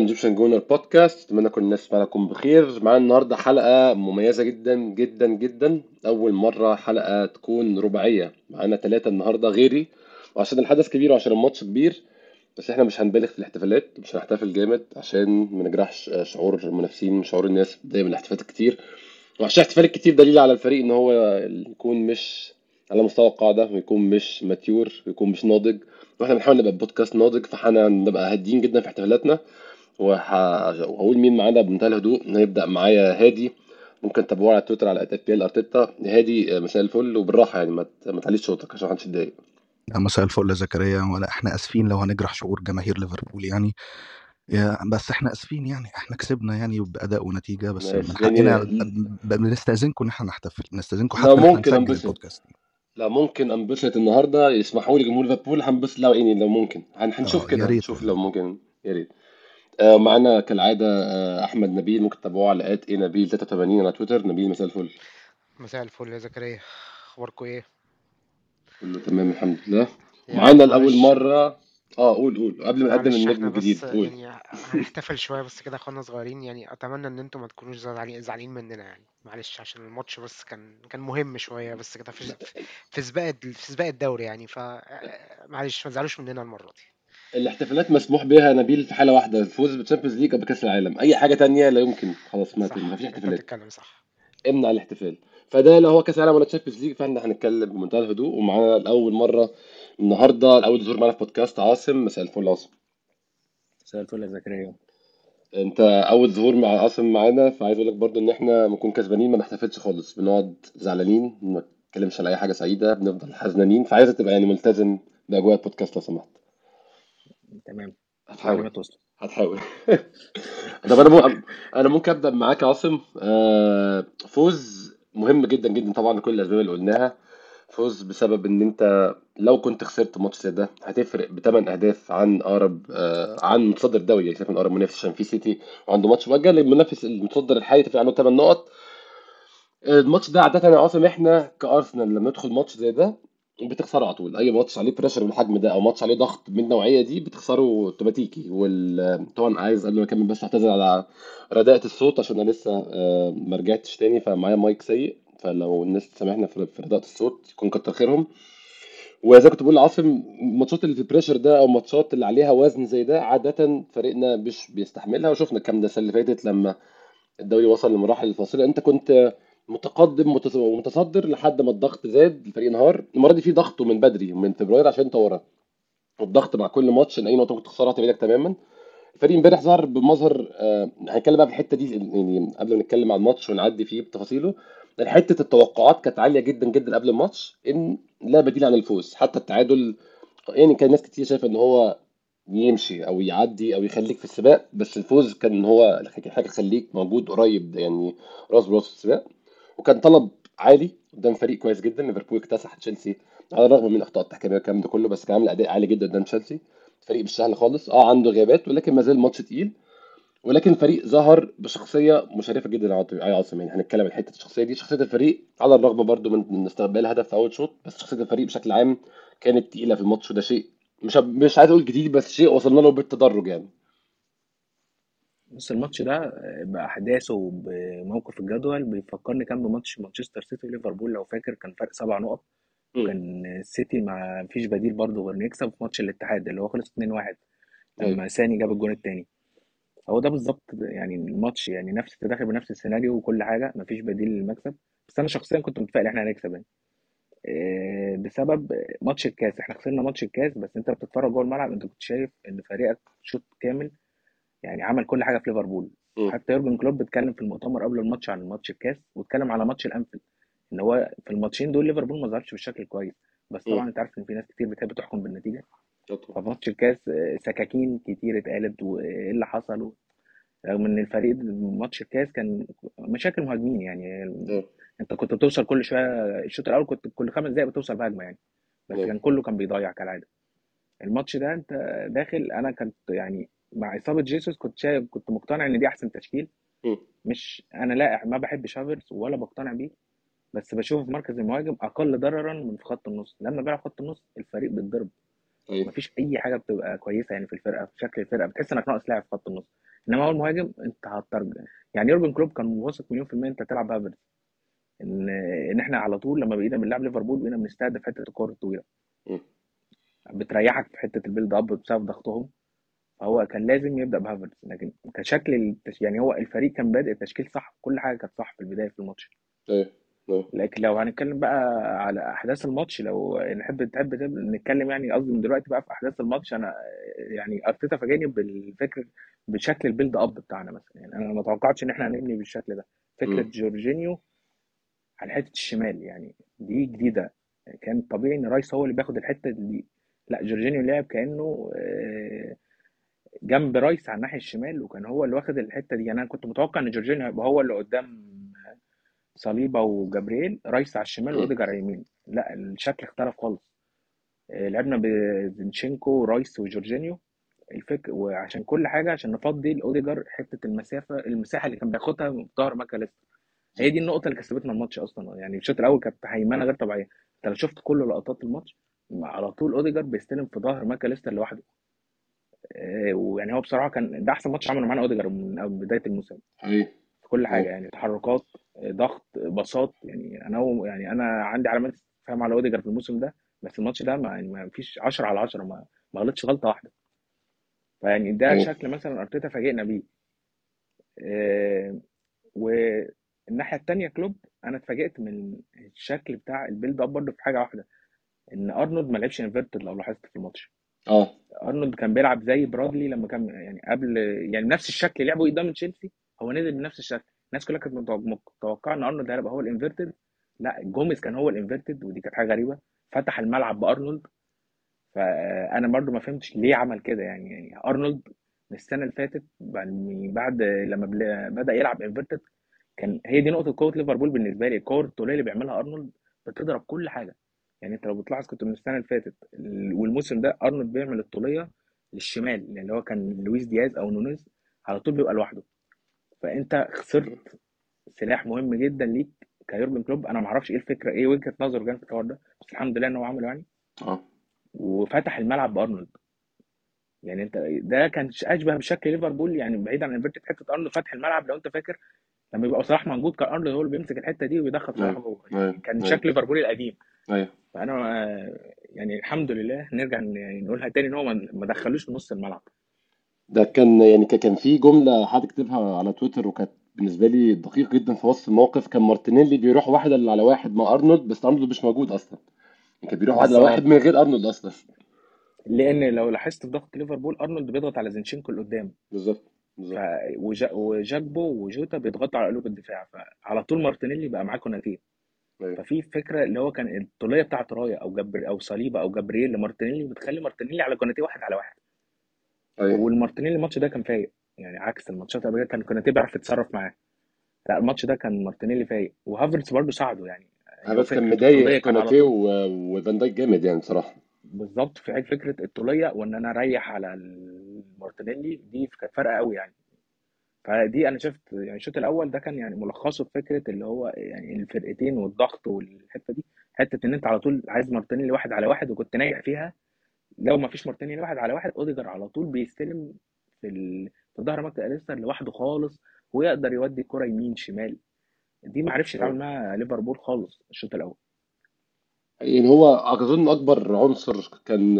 جديدة من Gooner Podcast أتمنى كل الناس معاكم بخير. معانا النهاردة حلقة مميزة جدا جدا جدا. أول مرة حلقة تكون رباعية. معانا ثلاثة النهاردة غيري. وعشان الحدث كبير وعشان الماتش كبير بس إحنا مش هنبالغ في الاحتفالات. مش هنحتفل جامد عشان ما نجرحش شعور المنافسين شعور الناس دايما الاحتفالات الكتير وعشان الاحتفال الكتير دليل على الفريق إن هو يكون مش على مستوى القاعدة ويكون مش mature ويكون مش ناضج. وإحنا بنحاول نبقى بودكاست ناضج فإحنا نبقى هاديين جدا في احتفالاتنا. وهقول مين معانا بمنتهى الهدوء. هيبدأ معايا هادي. ممكن تتابعوه على تويتر على ات بي ال أرتيتا. هادي آه، مساء الفل. وبالراحة يعني ما تعليش صوتك عشان محدش يتضايق. مساء الفل يا زكريا. ولا إحنا آسفين لو هنجرح شعور جماهير ليفربول يعني. يا بس إحنا آسفين يعني. إحنا كسبنا يعني بأداء ونتيجة. بس من يعني حقنا بنستأذنكم إن إحنا نحتفل. نستأذنكم حتى إحنا ممكن انبسط. البودكاست لا ممكن انبسط النهارده. يسمحوا لي جمهور ليفربول. هنبسط لو يعني لو ممكن. هن- هنشوف يا كده. هنشوف والله لو ممكن. يا ريت. آه، معانا كالعادة آه، أحمد نبيل. ممكن تتابعوه على آت اي نبيل 83 على تويتر. نبيل مساء الفل. مساء الفل يا زكريا. أخباركم إيه؟ كله تمام الحمد لله. معانا معلش. مرة. آه قول قول. قبل ما نقدم النجم الجديد قول. يعني هنحتفل شوية بس كده إخوانا صغيرين. يعني أتمنى إن أنتم ما تكونوش زعلانين زعلانين مننا يعني. معلش عشان الماتش بس كان كان مهم شوية بس كده في في سباق في سباق الدوري يعني. ف معلش ما تزعلوش مننا المرة دي. الاحتفالات مسموح بها نبيل في حالة واحدة الفوز بال Champions League أو بكأس العالم. أي حاجة تانية لا يمكن. خلاص ما فيش احتفالات. بتتكلم صح. امنع الاحتفال. فده لا هو كأس العالم ولا Champions League فاحنا هنتكلم بمنتهى الهدوء. ومعانا لأول مرة النهارده الأول ظهور معانا في بودكاست عاصم مساء الفل عاصم. مساء الفل يا زكريا. أنت أول ظهور مع عاصم معانا فعايز أقول لك برضو إن إحنا بنكون كسبانين ما نحتفلش خالص. بنقعد زعلانين ما نتكلمش على أي حاجة سعيدة بنفضل حزنانين. فعايزك تبقى يعني ملتزم بأجواء البودكاست لو سمحت. تمام. هتحاول. هتحاول. طب أنا مو... أنا ممكن أبدأ معاك يا عاصم. آه، فوز مهم جدا جدا طبعا لكل الأسباب اللي قلناها. فوز بسبب إن أنت لو كنت خسرت ماتش زي ده هتفرق بثمان أهداف عن أقرب آه، عن متصدر الدوري. يعني من أقرب منافس عشان في سيتي وعنده ماتش مؤجل. المنافس المتصدر الحالي تفرق عنه 8 نقط. الماتش ده عادة يا عاصم إحنا كأرسنال لما ندخل ماتش زي ده بتخسره على طول. أي ماتش عليه pressure بالحجم ده أو ماتش عليه ضغط من النوعيه دي بتخسره أوتوماتيكي. وطبعا عايز قبل ما اكمل بس اعتذر على رداءة الصوت عشان أنا لسه آه، ما رجعتش تاني فمعايا مايك سيء. فلو الناس تسامحنا في رداءة الصوت يكون كتر خيرهم. وزي كنت بقول لعاصم الماتشات اللي في pressure ده أو ماتشات اللي عليها وزن زي ده عادة فريقنا مش بيستحملها. وشفنا الكلام ده السنة اللي فاتت لما الدوري وصل لمراحل الفاصلة. أنت كنت متقدم متص- ومتصدر لحد ما الضغط زاد الفريق انهار. المرة دي في ضغطه من بدري من فبراير عشان انت ورا. والضغط مع كل ماتش ان اي نقطة ممكن تخسرها تبعدك تماما. الفريق امبارح ظهر بمظهر آه، هنتكلم بقى في الحتة دي يعني قبل ما نتكلم عن الماتش ونعدي فيه بتفاصيله. حتة التوقعات كانت عالية جدا جدا قبل الماتش إن لا بديل عن الفوز. حتى التعادل يعني كان ناس كتير شايفة إن هو يمشي أو يعدي أو يخليك في السباق بس الفوز كان ان هو حاجة تخليك موجود قريب يعني راس براس في السباق. وكان طلب عالي قدام فريق كويس جدا ليفربول اكتسح تشيلسي على الرغم من الأخطاء التحكيمية والكلام ده كله بس كان عامل أداء عالي جدا قدام تشيلسي. فريق مش سهل خالص. آه عنده غيابات ولكن ما زال ماتش تقيل. ولكن الفريق ظهر بشخصية مشرفة جدا عاطف- يا عاصم يعني هنتكلم عن حتة الشخصية دي. شخصية الفريق على الرغم برضو من استقبال هدف في أول شوط بس شخصية الفريق بشكل عام كانت تقيلة في الماتش وده شيء مش مش عايز أقول جديد بس شيء وصلنا له بالتدرج يعني. بص الماتش ده بأحداثه وبموقف الجدول بيفكرني كان بماتش مانشستر سيتي وليفربول. لو فاكر كان فرق سبع نقط. وكان السيتي ما فيش بديل برضه غير إنه يكسب في ماتش الاتحاد اللي هو خلص 2-1 أيوه لما ساني جاب الجون التاني. هو ده بالظبط يعني الماتش يعني نفس التداخل بنفس السيناريو وكل حاجة ما فيش بديل للمكسب. بس أنا شخصيا كنت متفائل إحنا هنكسب يعني. آه، بسبب ماتش الكاس. إحنا خسرنا ماتش الكاس بس أنت بتتفرج جوه الملعب أنت كنت شايف إن فريقك شوط كامل يعني عمل كل حاجة في ليفربول. حتى يورجن كلوب اتكلم في المؤتمر قبل الماتش عن ماتش الكاس واتكلم على ماتش الأنفيلد إن هو في الماتشين دول ليفربول ما ظهرش بالشكل الكويس بس. طبعا أنت عارف إن في ناس كتير بتحب تحكم بالنتيجة شكراً. ففي ماتش الكاس آه، سكاكين كتير اتقالت وإيه اللي حصل رغم إن الفريق ماتش الكاس كان مشاكل مهاجمين يعني مم. أنت كنت بتوصل كل شوية الشوط الأول كنت كل خمس دقايق بتوصل بهجمة يعني بس مم. كان كله كان بيضيع كالعادة الماتش ده أنت داخل أنا كنت يعني مع إصابة جيسوس كنت شايف كنت مقتنع إن دي أحسن تشكيل. مم. مش أنا لا ما بحبش هافرتز ولا بقتنع بيه بس بشوفه في مركز المهاجم أقل ضررا من في خط النص. لما بيلعب خط النص الفريق بيتضرب. أيوه. مفيش أي حاجة بتبقى كويسة يعني في الفرقة في شكل الفرقة. بتحس إنك ناقص لاعب في خط النص. إنما هو المهاجم أنت هتترجم. يعني يورجن كلوب كان واثق مليون في المية أنت تلعب هافرتز إن إن إحنا على طول لما بقينا بنلعب ليفربول بقينا بنستهدف حتة الكور الطويلة. بتريحك في حتة ال build up بسبب ضغطهم. فهو كان لازم يبدأ بهافرتز لكن كشكل التش... يعني هو الفريق كان بادئ التشكيل صح كل حاجة كانت صح في البداية في الماتش. أيوه لكن لو هنتكلم بقى على أحداث الماتش لو نحب تحب نتكلم يعني قصدي من دلوقتي بقى في أحداث الماتش أنا يعني أرتيتا فاجئني بالفكر بشكل ال build up بتاعنا مثلا. يعني أنا ما توقعتش إن إحنا هنبني بالشكل ده. فكرة مم. جورجينيو على حتة الشمال يعني دي جديدة. كان طبيعي إن رايس هو اللي بياخد الحتة دي. لا جورجينيو لعب كأنه آه، جنب رايس على الناحية الشمال وكان هو اللي واخد الحتة دي. يعني أنا كنت متوقع إن جورجينيو هيبقى هو اللي قدام صليبا وجابرييل رايس على الشمال. وأوديجار على اليمين. لا الشكل اختلف خالص. آه، لعبنا بزينشينكو رايس وجورجينيو. الفكر وعشان كل حاجة عشان نفضي لأوديجار حتة المسافة المساحة اللي كان بياخدها في ظهر ماكاليستر هي دي النقطة اللي كسبتنا الماتش أصلا. يعني الشوط الأول كانت هيمنة غير طبيعية. أنت لو شفت كل لقطات الماتش على طول أوديجار بيستلم في ظهر ماكاليستر لوحده. ويعني هو بصراحة كان ده أحسن ماتش عمله معانا أوديجار من بداية الموسم. حقيقي. في كل حاجة أه. يعني تحركات آه، ضغط آه، باصات. يعني أنا يعني أنا عندي علامات استفهام على أوديجار في الموسم ده بس الماتش ده ما يعني ما فيش 10 على 10 ما ما غلطش غلطة واحدة. فيعني ده أيوه شكل مثلا أرتيتا فاجئنا بيه. آه، والناحية التانية كلوب أنا اتفاجئت من الشكل بتاع ال build up برضه في حاجة واحدة إن أرنولد ما لعبش inverted لو لاحظت في الماتش. آه. أرنولد كان بيلعب زي برادلي لما كان يعني قبل يعني نفس الشكل لعبه قدام تشيلسي هو نزل بنفس الشكل. الناس كلها كانت متوق- متوقعة إن أرنولد هيبقى هو ال inverted. لا جوميز كان هو ال inverted ودي كانت حاجة غريبة. فتح الملعب بأرنولد. فأنا برضو ما فهمتش ليه عمل كده يعني. يعني أرنولد من السنة اللي فاتت بعد بعد لما بدأ يلعب inverted كان هي دي نقطة قوة ليفربول بالنسبة لي. الكور الطوليه اللي بيعملها أرنولد بتضرب كل حاجة. يعني انت لو بتلاحظ كنت من السنة اللي فاتت ال- والموسم ده أرنولد بيعمل الطولية للشمال يعني اللي هو كان لويس دياز أو نونيز على طول بيبقى لوحده. فأنت خسرت سلاح مهم جدا ليك كيورجن كلوب. أنا ما أعرفش إيه الفكرة إيه وجهة نظره كان في الحوار ده بس الحمد لله إن هو عمله يعني. آه. وفتح الملعب بأرنولد. يعني أنت ده كان أشبه بشكل ليفربول يعني بعيد عن inverted حتة أرنولد فتح الملعب لو أنت فاكر لما يبقى صلاح موجود كان ارنولد هو اللي بيمسك الحتة دي ويدخل صلاح أيوه جوه. أيوه يعني كان شكل ليفربول القديم. أيوه. فأنا يعني الحمد لله نرجع يعني نقولها تاني إن هو ما دخلوش في نص الملعب. ده كان يعني كان في جملة حد كتبها على تويتر وكانت بالنسبة لي دقيق جدا في وصف الموقف. كان مارتينيلي بيروح واحد على واحد مع أرنولد بس أرنولد مش موجود أصلا. يعني كان بيروح واحد على واحد من غير أرنولد أصلا. لأن لو لاحظت في ضغط ليفربول أرنولد بيضغط على زينشينكو اللي قدام بالظبط. وجاكبو وجوتا بيضغطوا على قلوب الدفاع فعلى طول مارتينيلي بقى معاه كوناتي أيوه. ففي فكرة اللي هو كان الطولية بتاعت رايا أو جبر أو صليبا أو جبريل لمارتينيلي بتخلي مارتينيلي على كوناتي واحد على واحد. أيوه. والمارتينيلي الماتش ده كان فايق يعني عكس الماتشات اللي كان كوناتي بيعرف يتصرف معاه. لا الماتش ده كان مارتينيلي فايق. وهافرتس برضه ساعده يعني. هو بس كان مضايق كوناتي وفان دايك جامد يعني بصراحة بالظبط في حاجة فكرة الطوليه وإن أنا أريح على مارتينيلي دي كانت فارقة قوي يعني. فدي أنا شفت يعني الشوط الأول ده كان يعني ملخصه في فكرة اللي هو يعني الفرقتين والضغط والحتة دي. حتة إن أنت على طول عايز مارتينيلي واحد على واحد وكنت ناجح فيها. لو ما فيش مارتينيلي واحد على واحد اوديجارد على طول بيستلم في ال... في ظهر ماكل إليستر لوحده خالص ويقدر يودي الكره يمين شمال. دي ما عرفش يتعامل معاها ليفربول خالص الشوط الأول. يعني هو أظن أكبر عنصر كان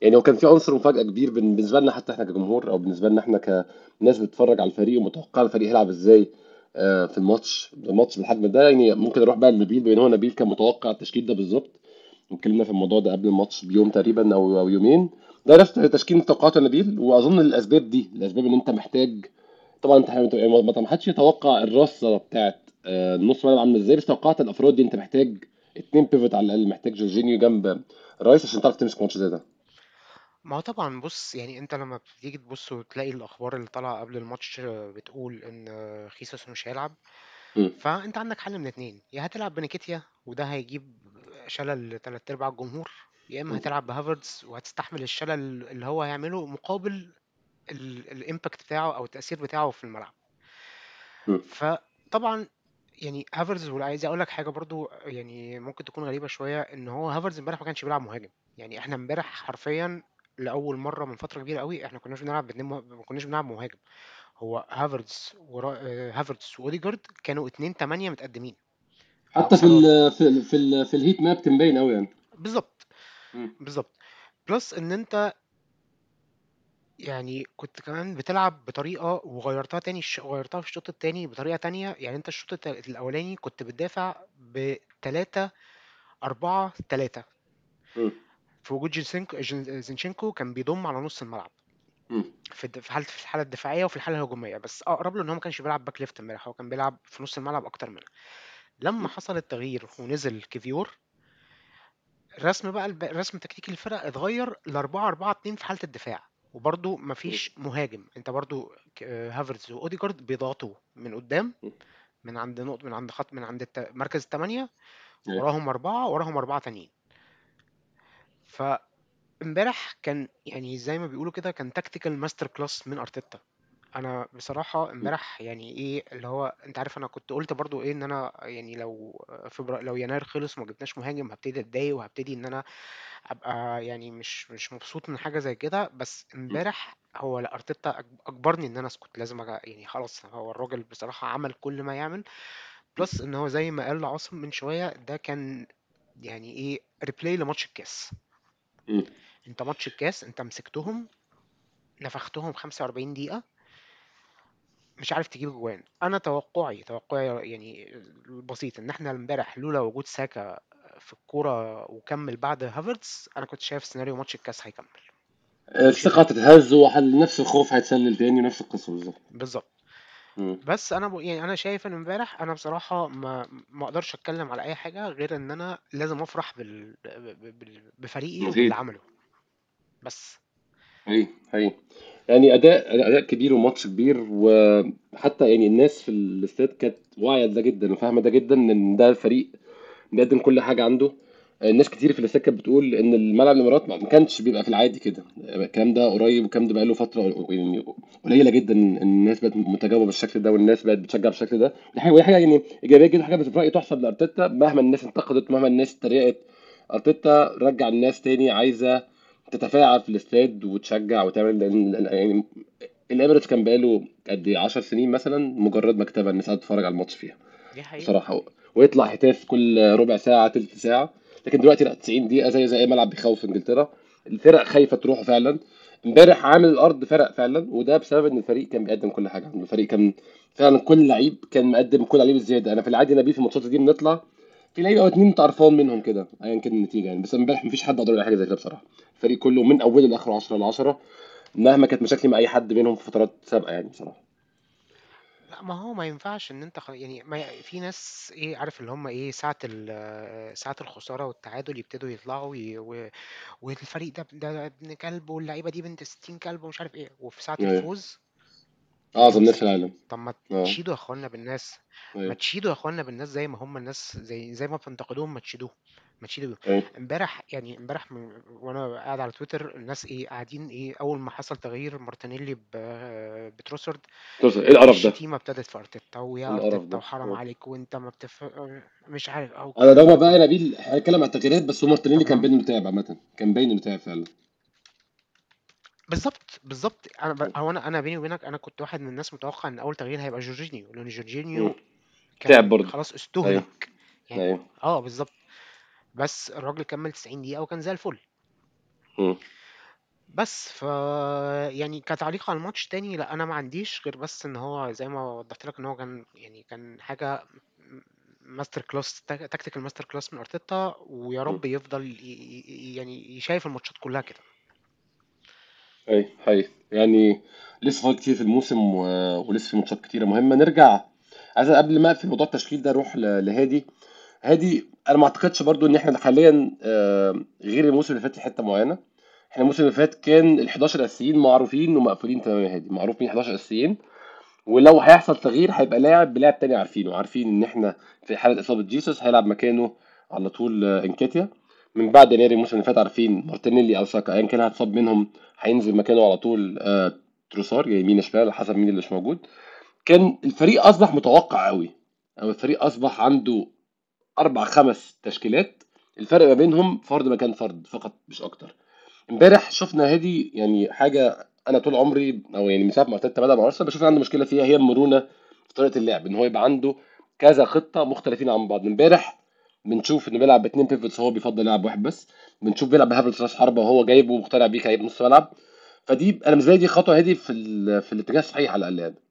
يعني هو كان في عنصر مفاجأة كبير بالنسبة لنا حتى إحنا كجمهور أو بالنسبة لنا إحنا كناس بتتفرج على الفريق ومتوقعة الفريق هيلعب إزاي آه، في الماتش الماتش بالحجم ده. يعني ممكن أروح بقى لنبيل بان هو نبيل كان متوقع التشكيل ده بالظبط اتكلمنا في الموضوع ده قبل الماتش بيوم تقريبا أو أو يومين. ده نفس تشكيل توقعات نبيل وأظن الأسباب دي الأسباب إن أنت محتاج طبعا يعني ما حدش يتوقع الرصة بتاعت آه، نص ملعب عامله إزاي بس توقعت الأفراد دي أنت محتاج اتنين بيفوت على الأقل محتاج جورجينيو جنب رايس عشان تعرف تمسك ماتش زي ده ما هو طبعا بص يعني أنت لما بتيجي تبص وتلاقي الأخبار اللي طالعة قبل الماتش بتقول إن خيسوس مش هيلعب. فأنت عندك حل من اتنين يا هتلعب بنيكيتيا وده هيجيب شلل تلات أرباع الجمهور يا إما. هتلعب بهافرتز وهتستحمل الشلل اللي هو هيعمله مقابل ال impact بتاعه أو التأثير بتاعه في الملعب. فطبعا يعني هافرتز وعايز أقول لك حاجة برضو يعني ممكن تكون غريبة شوية إن هو هافرتز امبارح ما كانش بيلعب مهاجم. يعني إحنا امبارح حرفيا لأول مرة من فترة كبيرة قوي إحنا كناش بنلعب باتنين مه... ما كناش بنلعب مهاجم. هو هافرتز ورا... آه، هافرز واوديجارد كانوا 2 8 متقدمين. حتى في سبعة ال في ال في, ال في ال heat map كان باين قوي يعني. بالظبط. بالظبط. plus إن أنت يعني كنت كمان بتلعب بطريقة وغيرتها تاني الش... غيرتها في الشوط التاني بطريقة تانية يعني أنت الشوط الت- الأولاني كنت بتدافع بتلاتة أربعة تلاتة مم. في وجود جين- زينشينكو كان بيضم على نص الملعب. في الد- في حالة في الحالة الدفاعية وفي الحالة الهجومية بس أقرب له إن هو ما كانش بيلعب back left امبارح هو كان بيلعب في نص الملعب أكتر منها لما. حصل التغيير ونزل كيفيور الرسم بقى الب- الرسم تكتيكي الفرق اتغير ل 4 4 2 في حالة الدفاع مم. مفيش مهاجم انت ك- آه، هافرتز وأوديجارد بيضغطوا من قدام. من عند نقط من عند خط من عند الت... مركز الثمانية. وراهم أربعة وراهم أربعة تانيين فامبارح كان يعني زي ما بيقولوا كده كان tactical masterclass من أرتيتا أنا بصراحة امبارح يعني إيه اللي هو أنت عارف أنا كنت قلت برضو إيه إن أنا يعني لو فبراير لو يناير خلص وما جبناش مهاجم هبتدي أتضايق وهبتدي إن أنا أبقى يعني مش مش مبسوط من حاجة زي كده بس مم. امبارح هو لأ أرتيتا أج- أجبرني إن أنا أسكت لازم أجا يعني خلاص هو الراجل بصراحة عمل كل ما يعمل plus إن هو زي ما قال عاصم من شوية ده كان يعني إيه reply لماتش الكاس مم. أنت ماتش الكاس أنت مسكتهم نفختهم 45 دقيقة مش عارف تجيب جوان. أنا توقعي توقعي يعني البسيط إن إحنا امبارح لولا وجود ساكا في الكورة وكمل بعد هافرتز أنا كنت شايف سيناريو ماتش الكاس هيكمل. وشبه الثقة تتهز وحل نفس الخوف هيتسلل تاني نفس القصة بالظبط. بالظبط. بس أنا ب... يعني أنا شايف إن امبارح أنا بصراحة ما ما أقدرش أتكلم على أي حاجة غير إن أنا لازم أفرح بال... بال... بفريقي أكيد عمله. بس. هي هي. يعني أداء أداء كبير وماتش كبير وحتى يعني الناس في الاستاد كانت واعية ده جدا وفاهمة ده جدا إن ده الفريق بيقدم كل حاجة عنده. الناس كتير في الاستاد كانت بتقول إن الملعب الإمارات ما كانش بيبقى في العادي كده. الكلام ده قريب والكلام ده بقاله فترة يعني قليلة جدا الناس بقت متجاوبة بالشكل ده والناس بقت بتشجع بالشكل ده. ودي حاجة حاجة يعني إيجابية جدا حاجة في رايي تحسب لأرتيتا مهما الناس انتقدت مهما الناس اتريقت. أرتيتا رجع الناس تاني عايزة تتفاعل في الاستاد وتشجع وتعمل لأن يعني الاميريتس كان بقاله قد إيه؟ 10 سنين مثلا مجرد مكتبة الناس قاعدة تتفرج على الماتش فيها. دي حقيقة. بصراحة. ويطلع هتاف كل ربع ساعة تلت ساعة. لكن دلوقتي لا 90 دقيقة زي زي أي ملعب بيخوف في إنجلترا. الفرق خايفة تروح فعلا. امبارح عامل الأرض فرق فعلا. وده بسبب إن الفريق كان بيقدم كل حاجة. الفريق كان فعلا كل لعيب كان مقدم كل لعيب الزيادة. أنا في العادي نبيل في الماتشات دي بنطلع في لعيبة أو اتنين انت قرفان منهم كده؟ ايا كان النتيجة يعني. بس امبارح مفيش حد قدر يعمل حاجة زي كده بصراحة. الفريق كله من اوله لاخره 10 ل 10 مهما كانت مشاكلي مع أي حد منهم في فترات سابقة يعني بصراحة. لا ما هو ما ينفعش إن أنت خ... يعني ما ي- في ناس إيه عارف اللي هم إيه ساعة ال... ساعة الخسارة والتعادل يبتدوا يطلعوا. و... والفريق ده ده ابن كلب واللعيبة دي بنت 60 كلب ومش عارف إيه. وفي ساعة أيوه. الفوز اعظم يبتدوا ناس في العالم. طب ما آه. تشيدوا يا اخوانا بالناس. ما أيوه تشيدوا يا اخوانا بالناس زي ما هم الناس زي زي ما بتنتقدوهم ما تشيدوهم ما تشيدوا بيهم. أيوه امبارح يعني امبارح من... وأنا قاعد على تويتر الناس إيه قاعدين إيه أول ما حصل تغيير مارتينيلي ب... بتروسارد إيه القرف ده؟ الشتيمة ابتدت في أرتيتا ويا القرف أرتيتا ده؟ وحرام آه. عليك وانت ما بتف مش عارف. أو أنا ده بقى كله نبيل هنتكلم عن التغييرات بس هو مارتينيلي كان باين انه تعب عامة كان باين انه تعب فعلا. بالظبط بالظبط أنا ب... هو أنا أنا بيني وبينك أنا كنت واحد من الناس متوقع إن أول تغيير هيبقى جورجينيو لأن مم. جورجينيو تعب كان برضه. خلاص أيوه. استهلك. يعني أيوه. آه بالظبط بس الراجل كمل 90 دقيقة وكان زي الفل. بس ف يعني كتعليق على الماتش تاني لأ أنا ما عنديش غير بس إن هو زي ما وضحت لك إن هو كان يعني كان حاجة masterclass tactical masterclass من أرتيتا ويا. رب يفضل ي- ي- يعني يشايف الماتشات كلها كده. أي حقيقي يعني لسه فاضل كتير في الموسم و... ولسه في ماتشات كتيرة مهمة. نرجع. عايز قبل ما أقفل موضوع التشكيل ده أروح. لهادي. هادي أنا ما أعتقدش برضو إن إحنا حاليا آه، غير الموسم اللي فات في حتة معينة. إحنا الموسم اللي فات كان ال 11 أساسيين معروفين ومقفولين تماما يا هادي. معروف مين؟ 11 أساسيين. ولو هيحصل تغيير هيبقى لاعب بلاعب تاني عارفينه. عارفين إن إحنا في حالة إصابة جيسوس هيلعب مكانه على طول آه، إنكيتيا. من بعد يناير الموسم اللي فات عارفين مارتينيلي أو ساكا ايا كان هتصاب منهم هينزل مكانه على طول آه، تروسار يا يمين يا شمال حسب مين اللي مش موجود. كان الفريق أصبح متوقع قوي أو الفريق أصبح عنده أربع خمس تشكيلات. الفرق ما بينهم فرد مكان فرد فقط مش أكتر. إمبارح شفنا هادي يعني حاجة أنا طول عمري أو يعني من ساعة ما أرتيتا بدأ مع أرسنال بشوف عنده مشكلة فيها هي المرونة في طريقة اللعب إن هو يبقى عنده كذا خطة مختلفين عن بعض. إمبارح بنشوف إنه بيلعب باثنين pivots هو بيفضل يلعب واحد بس. بنشوف بيلعب بهافرتس راس حربة وهو جايبه ومقتنع بيه كلعيب نص ملعب. فدي أنا بالنسبة لي دي خطوة هادي في ال... في الاتجاه الصحيح على الأقل يعني.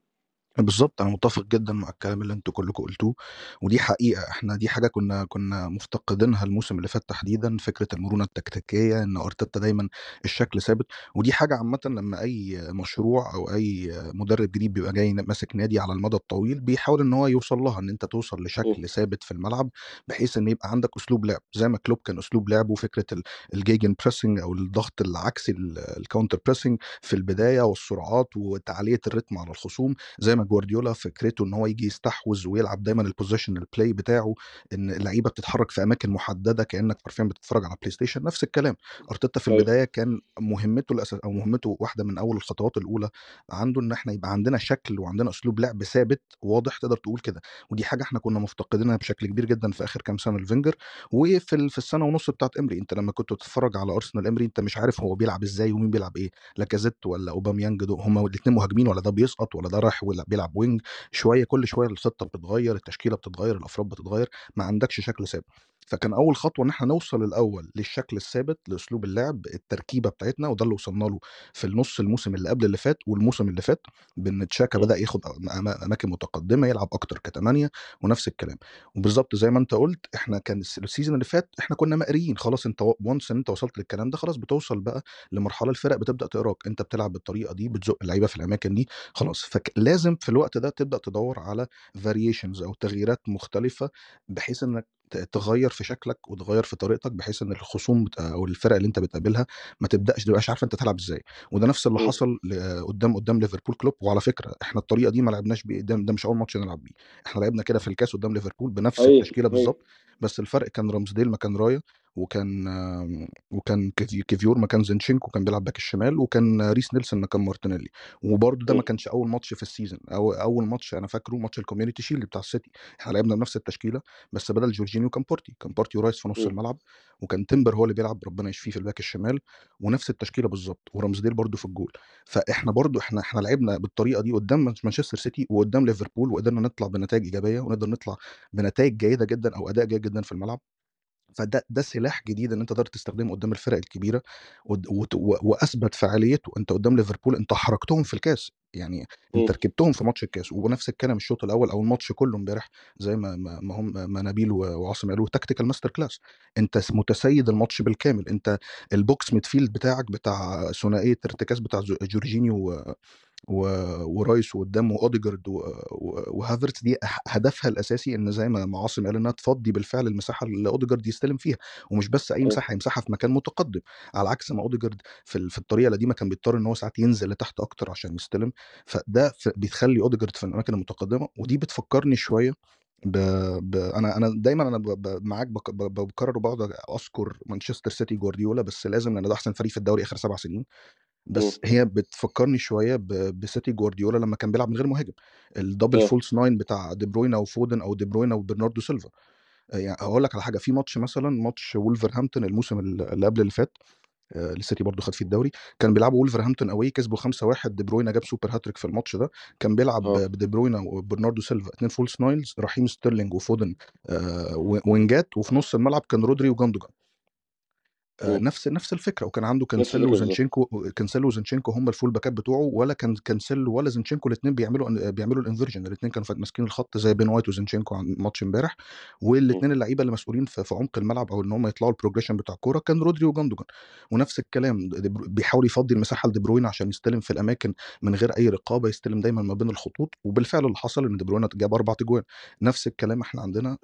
بالظبط أنا متفق جدا مع الكلام اللي أنتوا كلكم قلتوه ودي حقيقة إحنا دي حاجة كنا كنا مفتقدينها الموسم اللي فات تحديدا فكرة المرونة التكتيكية إن ارتيتا دايما الشكل ثابت ودي حاجة عامه لما أي مشروع أو أي مدرب جديد بيبقى جاي ماسك نادي على المدى الطويل بيحاول إن هو يوصل لها إن أنت توصل. لشكل ثابت في الملعب بحيث إن يبقى عندك أسلوب لعب زي ما كلوب كان أسلوب لعبه فكرة ال- ال gegenpressing أو الضغط العكسي ال- ال counter pressing في البداية والسرعات وتعلية الريتم على الخصوم زي ما جوارديولا فكرته إن هو يجي يستحوذ ويلعب دايما ال position ال play بتاعه إن اللعيبة بتتحرك في أماكن محددة كأنك حرفيا بتتفرج على بلاي ستيشن نفس الكلام. أرتيتا في أيوه. البداية كان مهمته الاساس أو مهمته واحدة من أول الخطوات الأولى عنده إن إحنا يبقى عندنا شكل وعندنا أسلوب لعب ثابت واضح تقدر تقول كده. ودي حاجة إحنا كنا مفتقدينها بشكل كبير جدا في آخر كام سنة لفينجر. وفي في السنة ونص بتاعت إيمري أنت لما كنت تتفرج على أرسنال إيمري أنت مش عارف هو بيلعب إزاي ومين بيلعب إيه. لاكازيت ولا أوباميانج هما الاثنين مهاجمين ولا ده بيسقط ولا ده رايح ولا بيلعب wing شوية كل شوية الخطة بتتغير التشكيلة بتتغير الأفراد بتتغير ما عندكش شكل ثابت. فكان أول خطوة إن إحنا نوصل الأول للشكل الثابت لأسلوب اللعب التركيبة بتاعتنا وده اللي وصلنا له في النص الموسم اللي قبل اللي فات والموسم اللي فات بإن تشاكا. بدأ ياخد أم- أم- أماكن متقدمة يلعب أكتر كتمانية ونفس الكلام. وبالظبط زي ما أنت قلت إحنا كان الس- ال season اللي فات إحنا كنا مقريين خلاص أنت once إن أنت وصلت للكلام ده خلاص بتوصل بقى لمرحلة الفرق بتبدأ تقراك. أنت بتلعب بالطريقة دي بتزق اللعيبة في الأماكن دي خلاص. فلازم في الوقت ده تبدأ تدور على variations أو تغييرات مختلفة بحيث إنك تغير في شكلك وتغير في طريقتك بحيث إن الخصوم أو الفرق اللي أنت بتقابلها ما تبدأش تبقاش عارفه أنت تلعب إزاي. وده نفس اللي. حصل قدام قدام ليفربول كلوب. وعلى فكرة إحنا الطريقة دي ما لعبناش بيه ده, ده مش أول ماتش نلعب بيه. إحنا لعبنا كده في الكاس قدام ليفربول بنفس التشكيلة بالظبط بس الفرق كان رامزديل مكان رايا. وكان وكان كيفي- كيفيور مكان زينشينكو كان بيلعب باك الشمال وكان ريس نيلسون مكان مارتينيلي. وبرده ده ما م. كانش أول ماتش في ال season. أو أول ماتش أنا فاكره ماتش الكوميونتي شيلد بتاع السيتي. إحنا لعبنا بنفس التشكيلة بس بدل جورجينيو كان بورتي. كان بورتي ورايس في نص م. الملعب وكان تمبر هو اللي بيلعب ربنا يشفيه في الباك الشمال ونفس التشكيلة بالظبط. ورامزديل برده في الجول. فإحنا برده إحنا إحنا لعبنا بالطريقة دي قدام مانشستر سيتي وقدام ليفربول وقدرنا نطلع بنتائج إيجابية ونقدر نطلع بنتائج جيدة جدا أو أداء جيد جدا في الملعب. فده ده سلاح جديد إن أنت تقدر تستخدمه قدام الفرق الكبيرة وأثبت فعاليته. انت قدام ليفربول أنت حركتهم في الكاس يعني أنت. ركبتهم في ماتش الكاس. ونفس الكلام الشوط الأول أو الماتش كله امبارح زي ما ما ما هم ما نبيل وعاصم قالوا tactical master class أنت متسيد الماتش بالكامل. أنت ال box midfield بتاعك بتاع ثنائية ارتكاز بتاع جو- جورجينيو ورايس وقدامه اوديجارد و- و- وهافرتس دي هدفها الأساسي إن زي ما عاصم قال إنها تفضي بالفعل المساحة اللي أوديجارد يستلم فيها ومش بس أي أيوه مساحة هي مساحة في مكان متقدم على عكس ما أوديجارد في في الطريقة القديمة كان بيضطر إن هو ساعات ينزل لتحت أكتر عشان يستلم فده بيخلي أوديجارد في الأماكن المتقدمة ودي بتفكرني شوية ب... ب... أنا أنا دايما أنا ب... ب... معاك بك... ب... بكرر وبقعد أذكر مانشستر سيتي جوارديولا بس لازم لأن ده أحسن فريق في الدوري آخر سبع سنين. بس هي بتفكرني شوية. بسيتي جوارديولا لما كان بيلعب من غير مهاجم. ال double false nine بتاع دي بروينا وفودن أو دي بروينا وبرناردو سيلفا. آه، يعني هقول لك على حاجة في ماتش مثلا ماتش وولفرهامبتون الموسم اللي قبل اللي فات آه، السيتي برضو خد فيه الدوري. كان بيلعبوا وولفرهامبتون أوي كسبوا 5-1 دي بروينا جاب super hat-trick في الماتش ده. كان بيلعب آه. بدي بروينا وبرناردو سيلفا اثنين false nines رحيم ستيرلينج وفودن آه، وينجات وفي نص الملعب كان رودري وجاندوجان. آه،. نفس نفس الفكرة. وكان عنده كانسيلو وزنشينكو كانسيلو وزنشينكو هم ال full باكات بتوعه ولا كان كانسيلو ولا زنشينكو الاثنين بيعملوا بيعملوا ال inversion الاثنين كانوا ماسكين الخط زي بين وايت وزنشينكو عن ماتش امبارح. والاثنين اللعيبة اللي مسؤولين في, في عمق الملعب أو إن هم يطلعوا ال progression بتاع الكورة كان رودري وجاندوجان ونفس الكلام بيحاول يفضي المساحة لدي بروين عشان يستلم في الأماكن من غير أي رقابة يستلم دايما ما بين الخطوط. وبالفعل اللي حصل إن دي بروين جاب أربع تجوان. نفس الكلام إحنا عندنا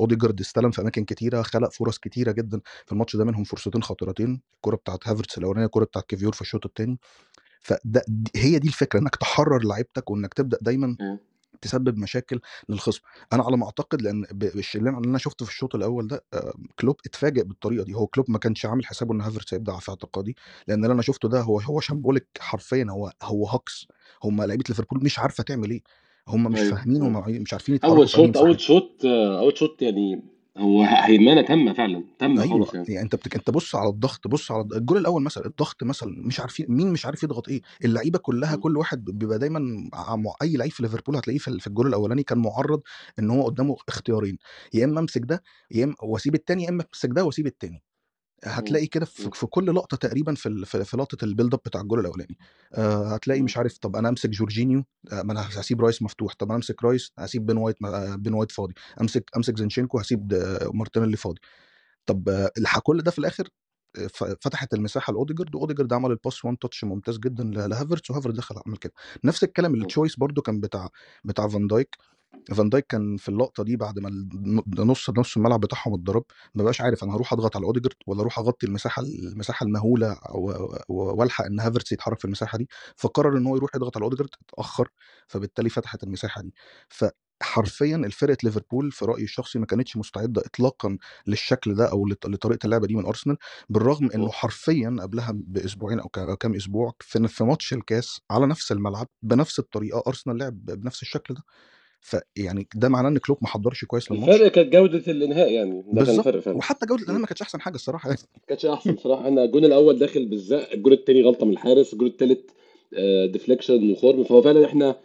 أوديجارد استلم في أماكن كتيرة خلق فرص كتيرة جدا في الماتش ده منهم. فرصتين خطيرتين الكرة بتاعت هافرتس الأولانية الكرة بتاعت كيفيور في الشوط الثاني فده دي- هي دي الفكرة إنك تحرر لعيبتك وإنك تبدأ دايما م. تسبب مشاكل للخصم. أنا على ما أعتقد لأن اللي أنا شفته في الشوط الأول ده آه، كلوب اتفاجئ بالطريقة دي. هو كلوب ما كانش عامل حسابه إن هافرتس هيبدع في اعتقادي لأن اللي أنا شفته ده هو هو شامبوليك حرفيا هو هو هوكس هم لعيبة ليفربول مش عارفة تعمل إيه. هم مش أيوه فاهمين أيوه. هم مش عارفين أول شوط أول شوط آه، أول شوط يعني هو هيمنه تامة فعلا تامة أيوه خالص يعني يعني أنت بتك... أنت بص على الضغط بص على الجول الأول مثلا الضغط مثلا مش عارفين مين مش عارف يضغط إيه اللعيبة كلها. كل واحد بيبقى دايما. أي لعيب في ليفربول هتلاقيه في ال- في الجول الأولاني كان معرض إن هو قدامه اختيارين يا إما أمسك ده يا إما واسيب التاني يا إما أمسك ده واسيب التاني م. هتلاقي كده في. في كل لقطة تقريبا في في, لقطة ال build up بتاع الجول الأولاني. آه هتلاقي. مش عارف طب أنا أمسك جورجينيو آه ما أنا هسيب رايس مفتوح. طب أنا أمسك رايس هسيب بين وايت آه، بين وايت فاضي. أمسك أمسك زينشينكو هسيب مارتينيلي فاضي. طب آه، كل ده في الآخر آه، فتحت المساحة لأوديجارد وأوديجارد عمل ال pass one touch ممتاز جدا لهافرتس وهافرتس دخل عمل كده. نفس الكلام. التشويس برضو كان بتاع بتاع فان دايك فان دايك كان في اللقطة دي بعد ما نص نص الملعب بتاعهم اتضرب ما بقاش عارف أنا هروح أضغط على أوديجارد ولا أروح أغطي المساحة المساحة المهولة والحق إن هافرتس يتحرك في المساحة دي. فقرر إن هو يروح يضغط على أوديجارد اتأخر فبالتالي فتحت المساحة دي. فحرفيا الفرقة ليفربول في رأيي الشخصي ما كانتش مستعدة اطلاقا للشكل ده أو لط- لطريقة اللعبة دي من أرسنال بالرغم إنه. حرفيا قبلها بأسبوعين أو كام أسبوع في في ماتش الكاس على نفس الملعب بنفس الطريقة أرسنال لعب بنفس الشكل ده. فيعني ده معناه إن كلوب ما حضرش كويس للماتش؟ الفرق كانت جودة الإنهاء يعني ده كان الفرق فعلا. وحتى جودة الإنهاء. ما كانتش أحسن حاجة الصراحة يعني. ما كانتش أحسن بصراحه أنا الجون الأول داخل بالزق الجون التاني غلطة من الحارس الجون التالت deflection وخرم فهو فعلا إحنا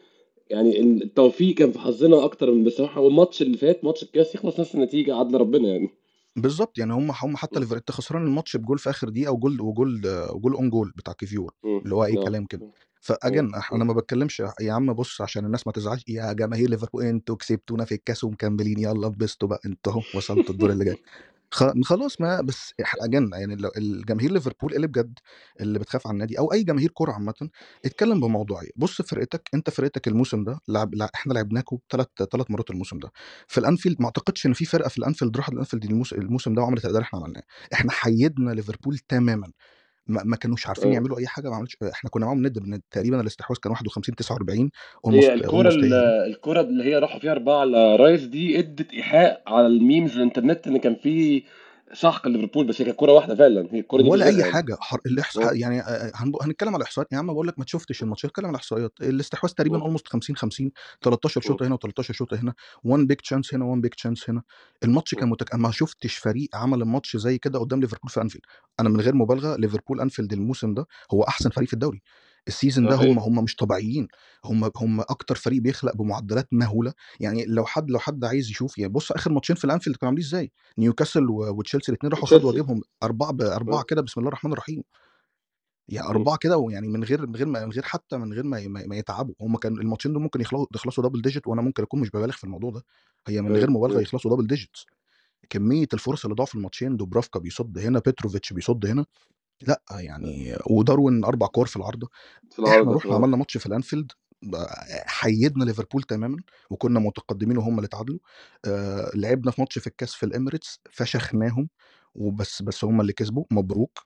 يعني التوفيق كان في حظنا أكتر من بصراحة. والماتش اللي فات ماتش الكاس يخلص نفس النتيجة عدل ربنا يعني. بالظبط. يعني هم هم حتى م. ليفر انت خسران الماتش بجول في آخر دقيقة وجول وجول وجول own goal بتاع كيفيور. اللي هو أي آه. كلام كده. فأجن. أنا. ما بتكلمش يا عم بص عشان الناس ما تزعلش يا جماهير ليفربول أنتوا كسبتونا في الكاس ومكملين يلا انبسطوا بقى أنتوا اهو وصلتوا الدور اللي جاي خلاص ما بس أجن يعني الجماهير ليفربول اللي بجد اللي بتخاف على النادي أو أي جماهير كورة عامه اتكلم بموضوعيه بص فرقتك أنت فرقتك الموسم ده لعب لع- إحنا لعبناكم ثلاث ثلاث مرات الموسم ده في الأنفيلد ما أعتقدش إن في فرقة في الأنفيلد راحت الأنفيلد الموس- الموسم ده وعملت اللي إحنا عملناه إحنا حيدنا ليفربول تماما ما, ما كانوش عارفين آه. يعملوا أي حاجة ما عملش إحنا كنا معاهم ند، تقريبا الاستحواذ كان 51 49 هي almost الكرة almost ال- هي الكرة اللي هي راحوا فيها أربعة على رايس دي ادت إيحاء على ال memes الإنترنت إن كان في سحق ليفربول بس هي كانت كرة واحدة فعلا هي الكرة دي ولا أي يعني. حاجة حر... الاحصاء يعني آه، هنب... هنتكلم على الإحصائيات يا عم بقول لك ما شفتش الماتش هنتكلم على الإحصائيات. الاستحواذ تقريبا almost 50 50 13 آه شوطه هنا و13 شوطه هنا 1 big chance هنا 1 big chance هنا. الماتش كان متك... ما شفتش فريق عمل الماتش زي كده قدام ليفربول في أنفيلد. أنا من غير مبالغة ليفربول أنفيلد الموسم ده هو أحسن فريق في الدوري. ال season ده هم هم مش طبيعيين. هم هم أكتر فريق بيخلق بمعدلات مهولة. يعني لو حد لو حد عايز يشوف يعني بص آخر ماتشين في الأنفيلد كانوا عاملين إزاي؟ نيوكاسل وتشيلسي الاثنين راحوا خدوا واجبهم أربعة بأربعة كده بسم الله الرحمن الرحيم. يعني. أربعة كده ويعني من غير من غير ما من غير حتى من غير ما ما يتعبوا. هم كان الماتشين دول ممكن يخلصوا يخلصوا double digit وأنا ممكن أكون مش ببالغ في الموضوع ده. هي من غير مبالغة يخلصوا double digits كمية الفرص اللي ضاعوا في الماتشين دوبرافكا بيصد هنا بيتروفيتش بيصد هنا. لأ يعني وداروين أربع كور في العارضه في إحنا رحنا آه. عملنا ماتش في الأنفيلد حيّدنا ليفربول تماما وكنا متقدمين وهم اللي تعادلوا. آه لعبنا في ماتش في الكاس في الإميريتس فشخناهم وبس بس هم اللي كسبوا مبروك.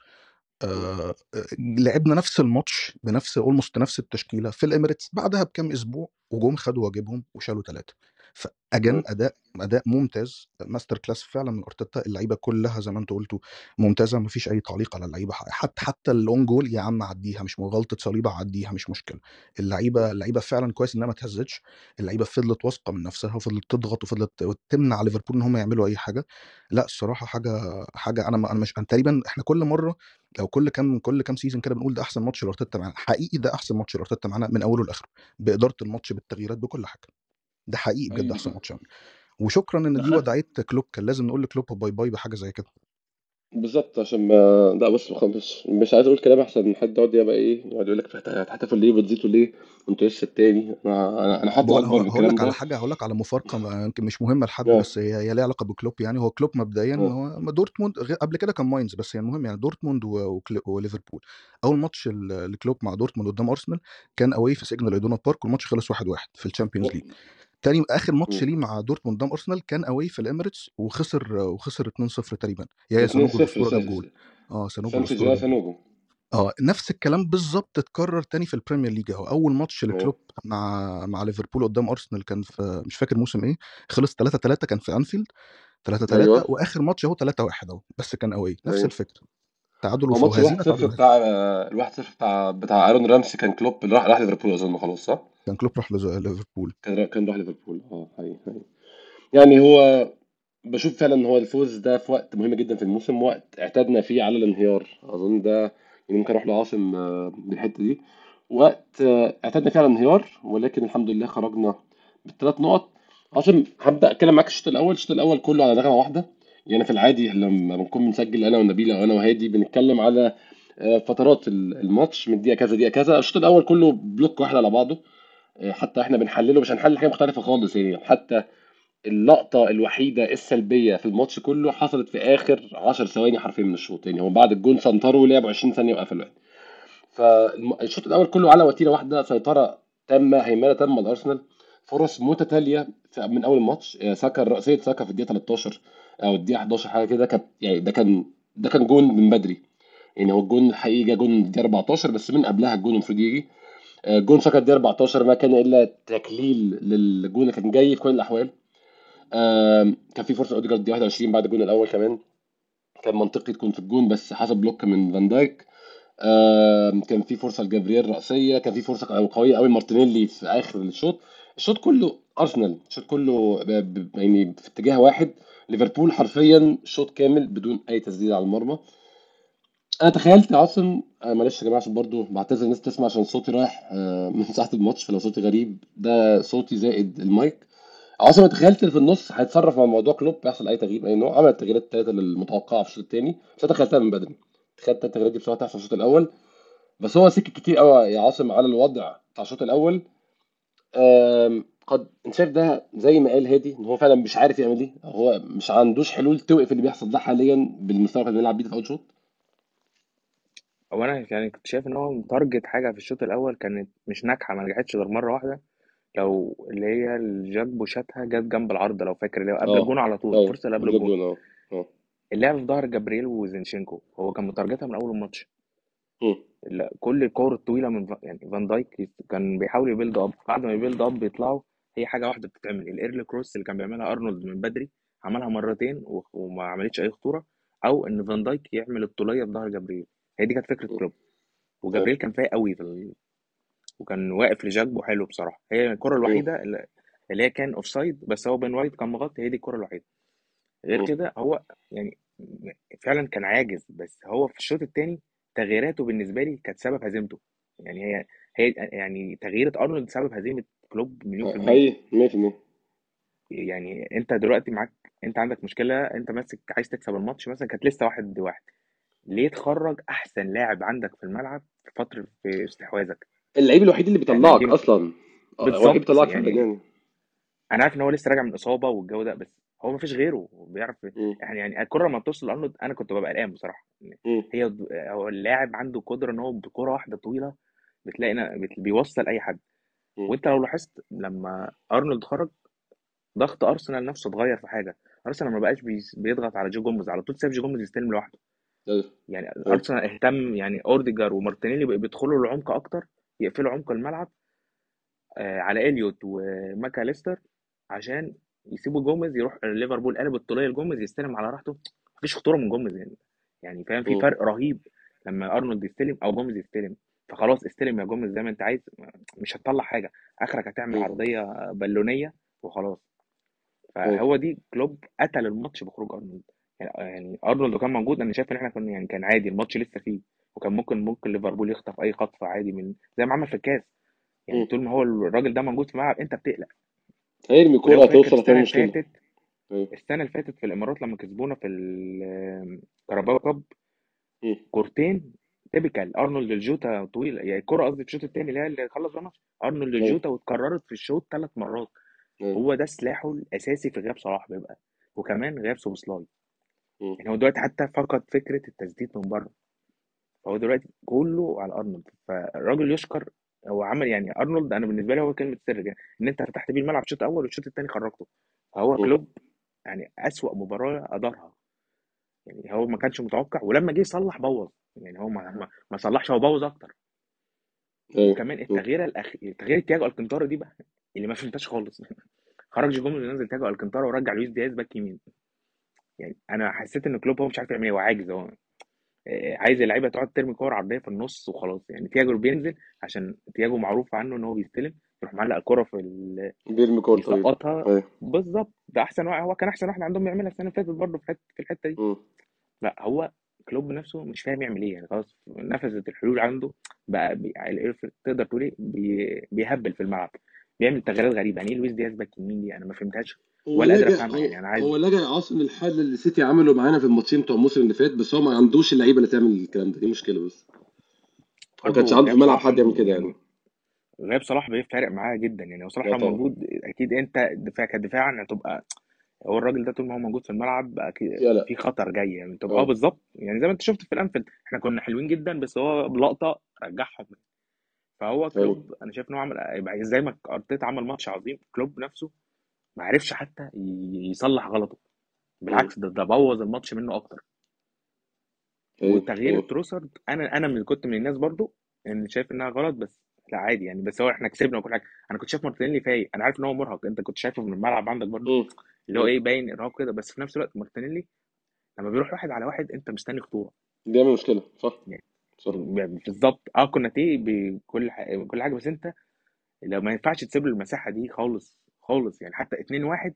آه آه، لعبنا نفس الماتش بنفس almost نفس التشكيلة في الإميريتس بعدها بكام أسبوع وجم خدوا واجبهم وشالوا ثلاثة ف again. أداء أداء ممتاز. masterclass فعلا من أرتيتا اللعيبة كلها زي ما أنتوا قلتوا ممتازة ما فيش أي تعليق على اللعيبة حتى حتى ال own goal يا عم عديها مش غلطه صليبة عديها مش مشكلة. اللعيبة اللعيبة فعلا كويس إنها ما اتهزتش. اللعيبة فضلت واثقة من نفسها وفضلت تضغط وفضلت تمنع ليفربول إن هم يعملوا أي حاجة. لأ الصراحة حاجة حاجة أنا أنا مش أنا تقريبا إحنا كل مرة أو كل كام كل كام season كده بنقول ده أحسن ماتش لأرتيتا معانا. حقيقي ده أحسن ماتش لأرتيتا معانا من أوله لآخره بإدارة الماتش بالتغييرات بكل حاجة. ده حقيقي بجد أيوه. أحسن ماتش يعني وشكرا إن دي وداعيه كلوب كان لازم نقول لكلوب bye bye بحاجة زي كده. بالظبط عشان ما لا بص مش مش عايز أقول كلام أحسن من حد يقعد يبقى إيه يقعد يقول لك هتحتفل ليه بتزيطوا ليه وانتوا لسه التاني؟ أنا أنا حد أكبر من هقول الكلام لك على حاجة هقول لك على مفارقة يمكن مش مهمة لحد آه بس هي هي ليها علاقة بكلوب يعني. هو كلوب مبدئيا آه هو دورتموند قبل كده كان ماينز بس يعني المهم يعني دورتموند وليفربول. أول ماتش لكلوب مع دورتموند قدام أرسنال كان away في سيجنال أيدونا بارك والماتش خلص 1-1 في الشامبيونز ليج. تاني آخر ماتش مم. ليه مع دورتموند قدام أرسنال كان away في الإميريتس وخسر وخسر 2-0 تقريبا. يا 2 سانوجو 0 الأسطورة جاب جول. آه سانوجو آه نفس الكلام بالظبط اتكرر تاني في البريمير ليج أهو. أول ماتش لكلوب مع مع ليفربول قدام أرسنال كان في مش فاكر موسم إيه خلص 3 3 كان في أنفيلد. 3 3 أيوه. وآخر ماتش أهو 3 1 أهو بس كان away نفس أيوه. الفكرة. تعادل هو وف- ماتش وهزيمه الواحد تعادل صفر وهزيمه بتاع الواحد صفر بتاع بتاع آرون رامسي كان كلوب راح راح ليفربول أظن خلاص صح؟ كان كلوب راح ليفربول. كان كان راح ليفربول. آه هي هي يعني هو بشوف فعلا إن هو الفوز ده في وقت مهم جدا في الموسم وقت اعتدنا فيه على الانهيار. أظن ده يعني ممكن أروح لعاصم آه، بالحتة دي. وقت آه، اعتدنا فيه على الانهيار ولكن الحمد لله خرجنا بالثلاث نقط. عاصم هبدأ أتكلم معاك الشوط الأول. الشوط الأول كله على نغمه واحدة. يعني في العادي لما بنكون بنسجل أنا ونبيل أو أنا وهادي بنتكلم على آه، فترات ال- الماتش من دقيقة كذا دقيقه كذا. الشوط الأول كله block واحد على بعضه آه، حتى إحنا بنحلله مش هنحلل حاجة مختلفة خالص يعني. حتى اللقطة الوحيدة السلبية في الماتش كله حصلت في آخر 10 ثواني حرفيا من الشوط يعني. هو بعد الجون سنتروا ولعبوا 20 ثانية وقفلوا يعني فالشوط الأول كله على وتيرة واحدة سيطرة تامة هيمنة تامة لأرسنال. فرص متتالية من أول الماتش آه، ساكا رأسية ساكا في الدقيقة 13 أو الدقيقة 11 حاجة كده كانت يعني ده كان ده كان جون من بدري. يعني هو الجون الحقيقي جه جون الدقيقة 14 بس من قبلها الجون المفروض يجي. آه، جون ساكا الدقيقة 14 ما كان إلا تكليل للجون اللي كان جاي في كل الأحوال. آم، كان في فرصة أوديجارد دقيقة 21 بعد الجون الأول كمان. كان منطقي تكون في الجون بس حصل block من فان دايك. كان في فرصة لجابرييل رأسية كان في فرصة قوية قوي مارتينيلي في آخر الشوط. الشوط كله أرسنال الشوط كله يعني في اتجاه واحد. ليفربول حرفيا شوط كامل بدون أي تسديد على المرمى. أنا تخيلت يا عاصم آه، معلش يا جماعة عشان برضو بعتذر الناس تسمع عشان صوتي رايح آه، من ساعة الماتش فلو صوتي غريب ده صوتي زائد المايك. عاصم تخيلت في النص هيتصرف مع موضوع كلوب يحصل أي تغيير أي نوع عمل التغييرات الثلاثه المتوقعه في الشوط الثاني بس أنا تخيلتها من بدري. تخيلت التغييرات دي بصراحة تحصل في الشوط الأول. بس هو سكت كتير قوي يا عاصم على الوضع بتاع الشوط الأول. قد انت شايف ده زي ما قال هادي إن هو فعلا مش عارف يعمل إيه؟ هو مش عندوش حلول توقف اللي بيحصل ده حاليا بالمستوى اللي بنلعب بيه في أول شوط؟ هو أنا يعني كنت شايف إن هو متارجت حاجة في الشوط الأول كانت مش ناجحة ما نجحتش غير مرة واحدة لو اللي هي الجاكبو شاتها جت جنب العرض لو فاكر اللي هو قبل آه. الجون على طول آه. الفرصة اللي قبل قبل الجون. الجون آه. آه. اللعب في ظهر جابرييل وزينشينكو هو كان م target ها من أول الماتش. مم. لا كل الكور الطويلة من فا- يعني فان دايك كان بيحاول ي build up بعد ما ي build up بيطلعوا هي حاجة واحدة بتتعمل ال early cross اللي كان بيعملها أرنولد من بدري عملها مرتين وما عملتش أي خطورة أو إن فان دايك يعمل الطولية في ظهر جابرييل هي دي كانت فكرة. كلوب وجابرييل كان فايق قوي في. وكان واقف لجاكبو حلو بصراحة هي الكرة. الوحيدة اللي اللي هي كان offside بس هو بين وايت كان مغطي هي دي الكرة الوحيدة غير. كده هو يعني فعلا كان عاجز بس هو في الشوط الثاني تغييراته بالنسبة لي كانت سبب هزيمته يعني هي هي يعني تغييرة أرنولد سبب هزيمة كلوب مليون في المية. حقيقي 100% يعني انت دلوقتي معاك انت عندك مشكلة انت ماسك عايز تكسب الماتش مثلا كانت لسه واحد واحد. ليه تخرج أحسن لاعب عندك في الملعب في فترة في استحواذك؟ اللعيب الوحيد اللي يعني بيطلعك دي أصلا. آه هو الوحيد بالظبط بيطلعك يعني يعني أنا عارف إن هو لسه راجع من إصابة والجو ده بس هو مفيش غيره بيعرف. يعني يعني الكرة لما بتوصل لأرنولد أنا كنت ببقى قلقان بصراحة. هي هو اللاعب عنده قدرة إن هو بكرة واحدة طويلة بتلاقي بت- بيوصل أي حد. وانت لو لاحظت لما أرنولد خرج ضغط أرسنال نفسه اتغير في حاجة. أرسنال ما بقاش بيس- بيضغط على جو جوميز على طول ساب جو جوميز يستلم لوحده. أيوه. يعني أيوه. أرسنال اهتم يعني أوديجارد ومارتينيلي بقوا بيدخلوا العمق أكتر يقفلوا عمق الملعب آه، على إليوت وماكاليستر عشان يسيبوا جوميز يروح ليفربول قلب الطولية لجوميز يستلم على راحته. مفيش خطورة من جوميز يعني. يعني فاهم في مم. فرق رهيب لما أرنولد يستلم أو جوميز يستلم. فخلاص استلم يا جوميز زي ما انت عايز مش هتطلع حاجة. آخرك هتعمل. عرضية بالونية وخلاص. فهو دي كلوب قتل الماتش بخروج أرنولد. يعني يعني أرنولد كان موجود أنا شايف إن إحنا كنا يعني كان عادي الماتش لسه فيه. وكان ممكن ممكن ليفربول يخطف أي خطفه عادي من زي ما عمل في الكاس. يعني. طول ما هو الراجل ده موجود في الملعب أنت بتقلق. هيرمي فاكر هتوصل هتعمل فاتت أيوه السنة اللي فاتت في الإمارات لما كسبونا في الكاراباو cup. كورتين typical أرنولد الجوتا طويله يعني الكرة قصدي الشوط الثاني اللي هي اللي خلص بيها الماتش ارنولد الجوتا واتكررت في الشوط ثلاث مرات. هو ده سلاحه الأساسي في غياب صلاح بيبقى. وكمان غياب سوبوسلاي. مم. يعني هو دلوقتي حتى فقد فكرة التسديد من بره. فهو دلوقتي كله على أرنولد. فالراجل يشكر. هو عمل يعني أرنولد أنا بالنسبة لي هو كلمة سر يعني إن أنت فتحت بيه الملعب الشوط الأول والشوط الثاني خرجته. فهو. كلوب يعني أسوأ مباراة أدارها. يعني هو ما كانش متوقع ولما جه يصلح بوظ يعني هو ما ما, صلحش هو بوظ أكتر. وكمان التغييره الاخ تغيير تياجو ألكنتارا دي بقى اللي ما فهمتهاش خالص. خرج جمله ونزل تياجو ألكنتارا ورجع لويس دياز back يمين. يعني أنا حسيت إن كلوب هو مش عارف يعمل إيه هو عاجز هو آه، عايز اللعيبة تقعد ترمي كور عرضيه في النص وخلاص. يعني تياجو بينزل عشان تياجو معروف عنه إن هو بيستلم يروح معلق الكره في ال... بيرمي كور طويل يسقطها. أيوه. بالظبط. ده أحسن واحد. هو كان أحسن واحد عندهم يعملها السنة اللي فاتت برضه في الحته في الحتة دي. لا هو كلوب نفسه مش فاهم يعمل إيه يعني. خلاص نفذت الحلول عنده بقى بي... تقدر تقول إيه؟ بي... بيهبل في الملعب. بيعمل تغييرات غريبة. يعني إيه لويس دياز back يمين دي؟ أنا ما فهمتهاش. ولا قادر أفهمها يعني أنا عايز هو لجأ عاصم الحل اللي السيتي عمله معانا في الماتشين بتوع الموسم اللي فات بس هو ما عندوش اللعيبة اللي تعمل الكلام ده. دي مشكلة بس. ما كانش عنده في غياب الملعب حد يعمل كده يعني يعني. غياب صلاح بيفرق معاه جدا. يعني هو صلاح لو طبعا. موجود أكيد أنت دفاع كدفاع هتبقى هو الراجل ده طول ما هو موجود في الملعب أكيد يا لا. في خطر جاي. يعني تبقى آه. آه بالظبط. يعني زي ما أنت شفت في الأنفيلد إحنا كنا حلوين جدا بس هو بلقطة رجعهم. فهو أيوه كلوب أنا شايف إن هو عمل يبقى زي ما أرتيتا عمل ماتش عظيم كلوب نفسه ما عرفش حتى ي- يصلح غلطه. مم. بالعكس ده ده بوظ الماتش منه أكتر. أيوه وتغيير أيوه تروسرد أنا أنا من كنت من الناس برضو إن شايف إنها غلط بس لا عادي يعني بس هو إحنا كسبنا وكل حاجة. أنا كنت شايف مارتينيلي فايق. أنا عارف إن هو مرهق. أنت كنت شايفه من الملعب عندك برضو مم. اللي هو. إيه باين إرهاق كده. بس في نفس الوقت مارتينيلي لما بيروح واحد على واحد أنت مستني خطورة. بيعمل مشكلة صح؟ يعني صح. بالظبط. آه كوناتي بكل ح- كل حاجة. بس أنت لو ما ينفعش تسيب له المساحة دي خالص خالص. يعني حتى 2 1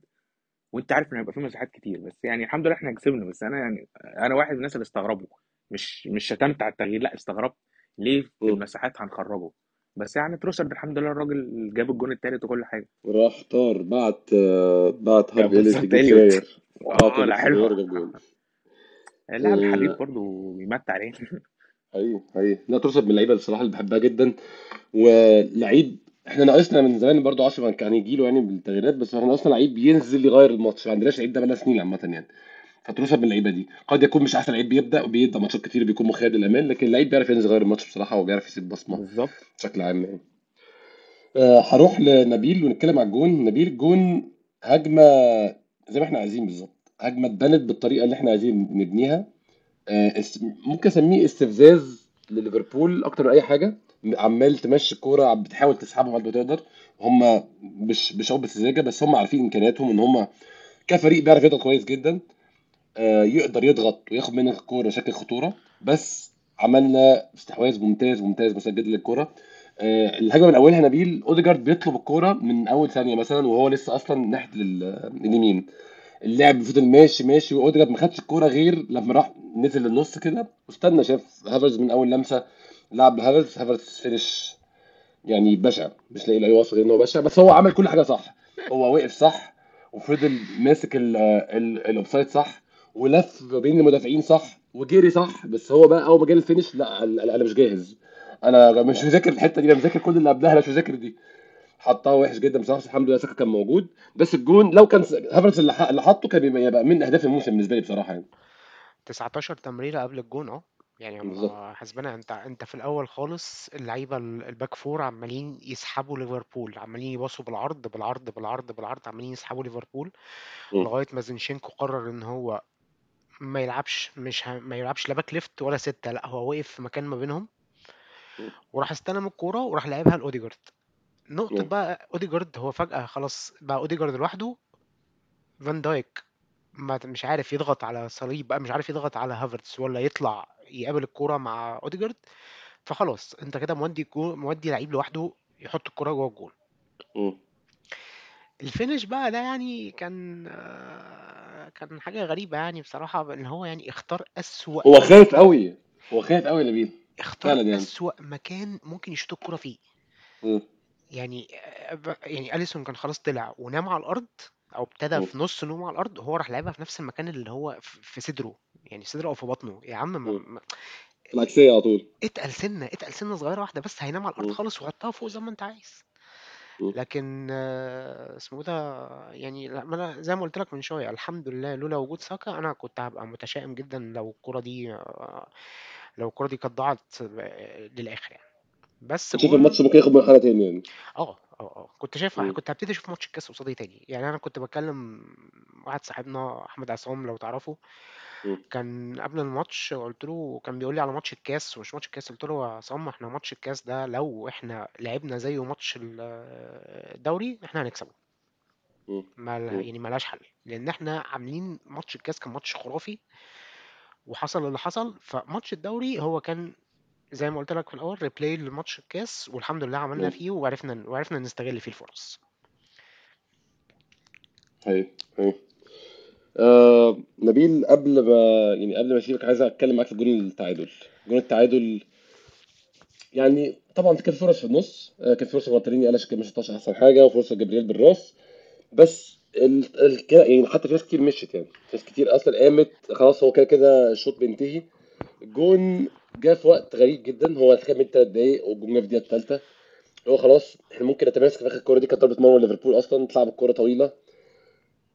وأنت عارف ان هيبقى في مساحات كتير. بس يعني الحمد لله إحنا كسبنا. بس أنا يعني أنا واحد من الناس اللي استغربوا. مش مش شتمت على التغيير. لا استغربت. ليه في. المساحات هنخرجه؟ بس يعني تروسرد الحمد لله الراجل جاب الجون التالت وكل حاجة. وراح طار بعت بعت سراير بعت آه لا جول اللاعب الحريف آه، برضو بيمتع عليه. حقيقي حقيقي. لا ترصد من اللعيبة الصراحه اللي بحبها جدا. ولعيب إحنا ناقصنا من زمان برضو عاصم كان يجي له يعني بالتغييرات بس إحنا ناقصنا لعيب ينزل يغير الماتش. ما عندناش لعيب ده بقالنا سنين عامة يعني. فتروسر من اللعيبه دي. قد يكون مش أحسن لعيب بيبدأ وبيبدا ماتشات كتير بيكون مخير للامان لكن اللعيب بيعرف ينزل يغير الماتش بصراحة وبيعرف يسيب بصمة بالظبط. بشكل عام يعني. أه هروح لنبيل ونتكلم على الجون نبيل الجون هجمة زي ما إحنا عايزين بالظبط. هجمة اتبنت بالطريقة اللي إحنا عايزين نبنيها. آه، ممكن أسميه استفزاز لليفربول أكتر من أي حاجة. عمال تمشي الكورة عم بتحاول تسحبهم قد ما تقدر. هم مش مش بسذاجه بس هم عارفين إمكانياتهم إن هم كفريق بيعرف يضغط كويس جدا. آه، يقدر يضغط وياخد منك الكورة بشكل خطورة. بس عملنا استحواذ ممتاز ممتاز جدا للكوره آه، الهجمة من أولها نبيل أوديجارد بيطلب الكورة من أول ثانية مثلا وهو لسه أصلا ناحية ال- اليمين. اللعب فضل ماشي ماشي وأوديجارد ما خدش الكورة غير لما راح نزل للنص كده. واستنى شاف هافرز من أول لمسة لعب هافرز هافرز finish يعني بشع مش لاقي له أي وصف غير إن هو بشع. بس هو عمل كل حاجة صح. هو وقف صح وفضل ماسك ال- ال- ال offside صح. ولف بين المدافعين صح وجري صح بس هو بقى أول ما جه ال finish لا أنا مش جاهز. أنا مش مذاكر الحتة دي أنا مذاكر كل اللي قبلها أنا مش مذاكر دي. حطها وحش جدا بصراحة الحمد لله ساكا كان موجود. بس الجون لو كان هافرز اللي حطه كان يبقى من أهداف الموسم بالنسبة لي بصراحة يعني. 19 تمريرة قبل الجون آه يعني حاسبانها انت أنت في الأول خالص اللعيبة ال- ال back four عمالين يسحبوا ليفربول عمالين يباصوا بالعرض بالعرض بالعرض بالعرض عمالين يسحبوا ليفربول. لغاية ما زينشينكو قرر إن هو ما يلعبش مش ه... ما يلعبش لا back left ولا ستة لا هو وقف في مكان ما بينهم. وراح استلم الكورة وراح لعبها لأوديجارد نقطة. بقى أوديجارد هو فجأة خلاص بقى أوديجارد لوحده فان دايك ما مش عارف يضغط على صليب بقى مش عارف يضغط على هافرتس ولا يطلع يقابل الكورة مع أوديجارد فخلاص أنت كده مودي مودي لعيب لوحده يحط الكورة جوه الجول الفينش بقى ده يعني كان آه، كان حاجة غريبة يعني بصراحة إن هو يعني اختار أسوأ هو خايف قوي هو خايف قوي لبيب اختار فعلا يعني أسوأ مكان ممكن يشوط الكوره فيه. يعني آه، ب- يعني أليسون كان خلاص طلع ونام على الأرض أو ابتدى. في نص نومه على الأرض هو راح لعبها في نفس المكان اللي هو في في صدره يعني صدره أو في بطنه يا عم ما. ما- العكسية على طول اتقل سنة اتقل سنة صغيرة واحدة بس هينام على الأرض مم. خالص وحطها فوق زي ما أنت عايز لكن آه، اسمه ده يعني لا ما أنا زي ما قلت لك من شوية الحمد لله لولا وجود ساكا أنا كنت هبقى متشائم جدا لو الكرة دي آه، لو الكرة دي كانت ضاعت آه، للآخر يعني. بس شوف الماتش ممكن ياخد منحنى تاني يعني؟ آه. آه آه كنت شايف مم. كنت هبتدي أشوف ماتش الكاس قصادي تاني يعني أنا كنت بكلم واحد صاحبنا أحمد عصام لو تعرفه مم. كان قبل الماتش قلت له كان بيقول لي على ماتش الكاس ومش ماتش الكاس قلت له يا عصام إحنا ماتش الكاس ده لو إحنا لعبنا زيه ماتش ال- الدوري إحنا هنكسبه مم. ما. يعني ملهاش حل لأن إحنا عاملين ماتش الكاس كان ماتش خرافي وحصل اللي حصل فماتش الدوري هو كان زي ما قلت لك في الأول replay لماتش الكاس والحمد لله عملنا. فيه وعرفنا وعرفنا نستغل فيه الفرص. هي هي آه نبيل قبل ما يعني قبل ما أسيبك عايز أتكلم معاك في جون التعادل. جون التعادل يعني طبعا كان فرص في النص آه كان فرصة قلش كان مش شطاش أحسن حاجة وفرصة جبريل بالراس. بس ال... ال... يعني حتى في ناس كتير مشت يعني. في ناس كتير أصلا قامت خلاص هو كده كده الشوط بينتهي. الجون جه في وقت غريب جدا. هو كان من ثلاث دقايق والجون جه في الدقيقه الثالثه هو خلاص إحنا ممكن نتماسك في آخر الكوره دي كانت ضربة مرمى ليفربول أصلا تلعب الكورة طويلة.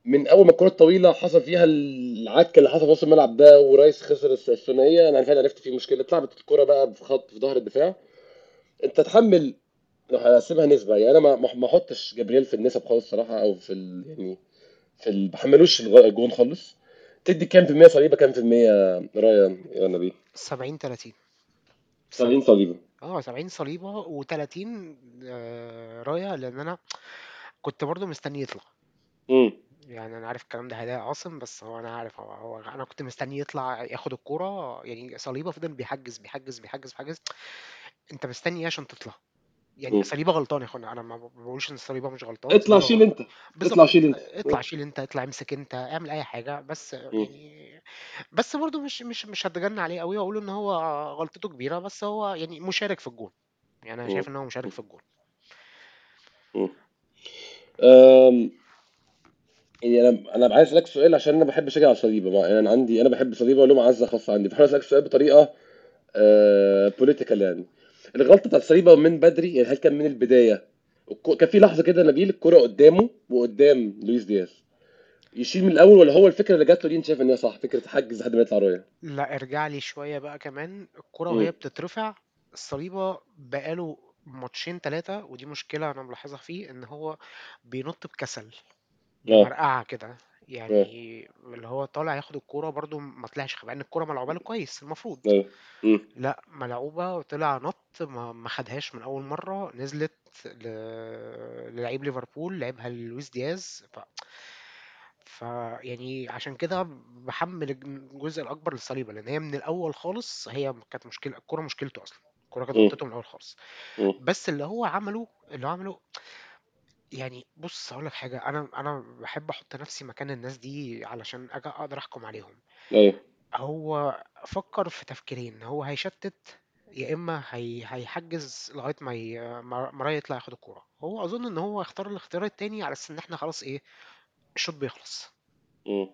من أول ما الكورة الطويلة حصل فيها العك اللي حصل في نص الملعب ده ورايس خسر الثنائية أنا فعلا عرفت فيه مشكلة. اتلعبت الكورة بقى في خط في ظهر الدفاع. أنت تحمل لو هقسمها نسبة. يعني أنا ما أحطش جبريل في النسب خالص صراحة أو في ال... يعني في ال... بحملوش الجون خالص. تدي كام في المية؟ صليبة كام في المية رايا يا نبيل 70 30 70 صليبة. آه 70 صليبة و30 آه رايه لأن أنا كنت برضو مستني يطلع. امم يعني أنا عارف الكلام ده هيضايق عاصم بس هو أنا عارف هو, هو أنا كنت مستني يطلع ياخد الكورة. يعني صليبة فضل بيحجز بيحجز بيحجز بيحجز. أنت مستني إيه عشان تطلع؟ يعني. صليبه غلطان يا اخوانا. أنا ما بقولش إن صليبه مش غلطان اطلع شيل انت اطلع شيل انت. اطلع شيل انت اطلع امسك انت اعمل اي حاجة. بس. يعني بس برضو مش مش مش هتجنى عليه قوي واقول ان هو غلطته كبيرة. بس هو يعني مشارك في الجون. يعني أنا. شايف ان هو مشارك في الجون. يعني أنا أنا عايز اسألك سؤال عشان أنا بحب اشجع صليبه يعني أنا عندي أنا بحب صليبه ولهم معزة خاصة عندي. فحاول اسألك سؤال بطريقة political يعني. الغلطة بتاعت صليبة من بدري يعني هل كان من البداية؟ كان في لحظة كده نبيل الكرة قدامه وقدام لويس دياز. يشيل من الأول ولا هو الفكرة اللي جات له دي؟ أنت شايف إن هي صح فكرة حجز لحد ما يطلع رايا لا ارجع لي شوية بقى كمان. الكرة وهي. بتترفع الصليبه بقاله ماتشين ثلاثة ودي مشكلة أنا ملاحظها فيه إن هو بينط بكسل آه. بمرقعه كده. آه يعني اللي هو طالع ياخد الكورة برضو ما طلعش مع إن الكورة ملعوبة له كويس المفروض أيوه مم. لأ ملعوبة وطلع نط ما ما خدهاش من أول مرة نزلت ل... للعيب ليفربول لعبها للويس دياز ف... ف يعني عشان كده بحمل الجزء الأكبر للصليبة لأن هي من الأول خالص هي كانت مشكلة الكورة مشكلته أصلا الكورة كانت. غلطته من الأول خالص مم. بس اللي هو عمله اللي هو عمله يعني بص هقول لك حاجة أنا أنا بحب أحط نفسي مكان الناس دي علشان أقدر أحكم عليهم. أيوه. هو فكر في تفكيرين هو هيشتت يا إما هي... هيحجز لغاية ما ي... ما يطلع ياخد الكورة. هو أظن إن هو اختار الاختيار التاني على أساس إن إحنا خلاص إيه الشوط بيخلص. مم.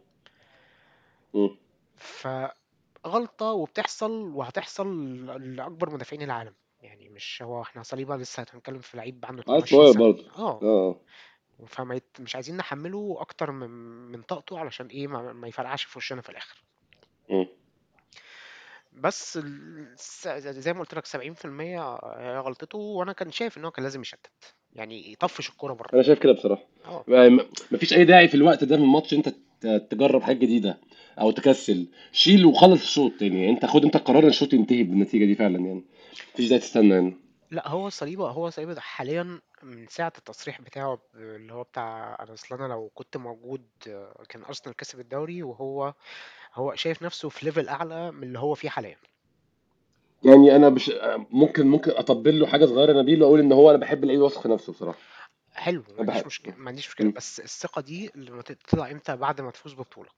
مم. فغلطة وبتحصل وهتحصل لأكبر مدافعين العالم. يعني مش هو إحنا صليبة لسه هنتكلم في لعيب عنده 22 صغير سنة. برضه. آه. آه فما يت... مش عايزين نحمله أكتر من من طاقته علشان إيه ما, ما يفرقعش في وشنا في الآخر. بس زي ما قلت لك 70% هي غلطته وأنا كان شايف إن هو كان لازم يشتت. يعني يطفش الكورة بره. أنا شايف كده بصراحة. آه. مفيش أي داعي في الوقت ده من الماتش أنت تجرب حاجة جديدة أو تكسل. شيل وخلص الشوط يعني. أنت خد أنت القرار إن الشوط ينتهي بالنتيجة دي فعلا يعني. مفيش داعي تستنى لا هو صليبة هو صليبة ده حاليا من ساعة التصريح بتاعه ب- اللي هو بتاع أنا اصل أنا لو كنت موجود آه، كان أرسنال كسب الدوري وهو هو شايف نفسه في ليفل أعلى من اللي هو فيه حاليا. يعني أنا مش ممكن ممكن أطبل له حاجة صغيرة نبيل واقول إن هو أنا بحب اللعيب واثق في نفسه بصراحة. حلو ما عنديش بحب. مشكلة ما عنديش مشكلة مم. بس الثقة دي لما تطلع إمتى؟ بعد ما تفوز ببطولة.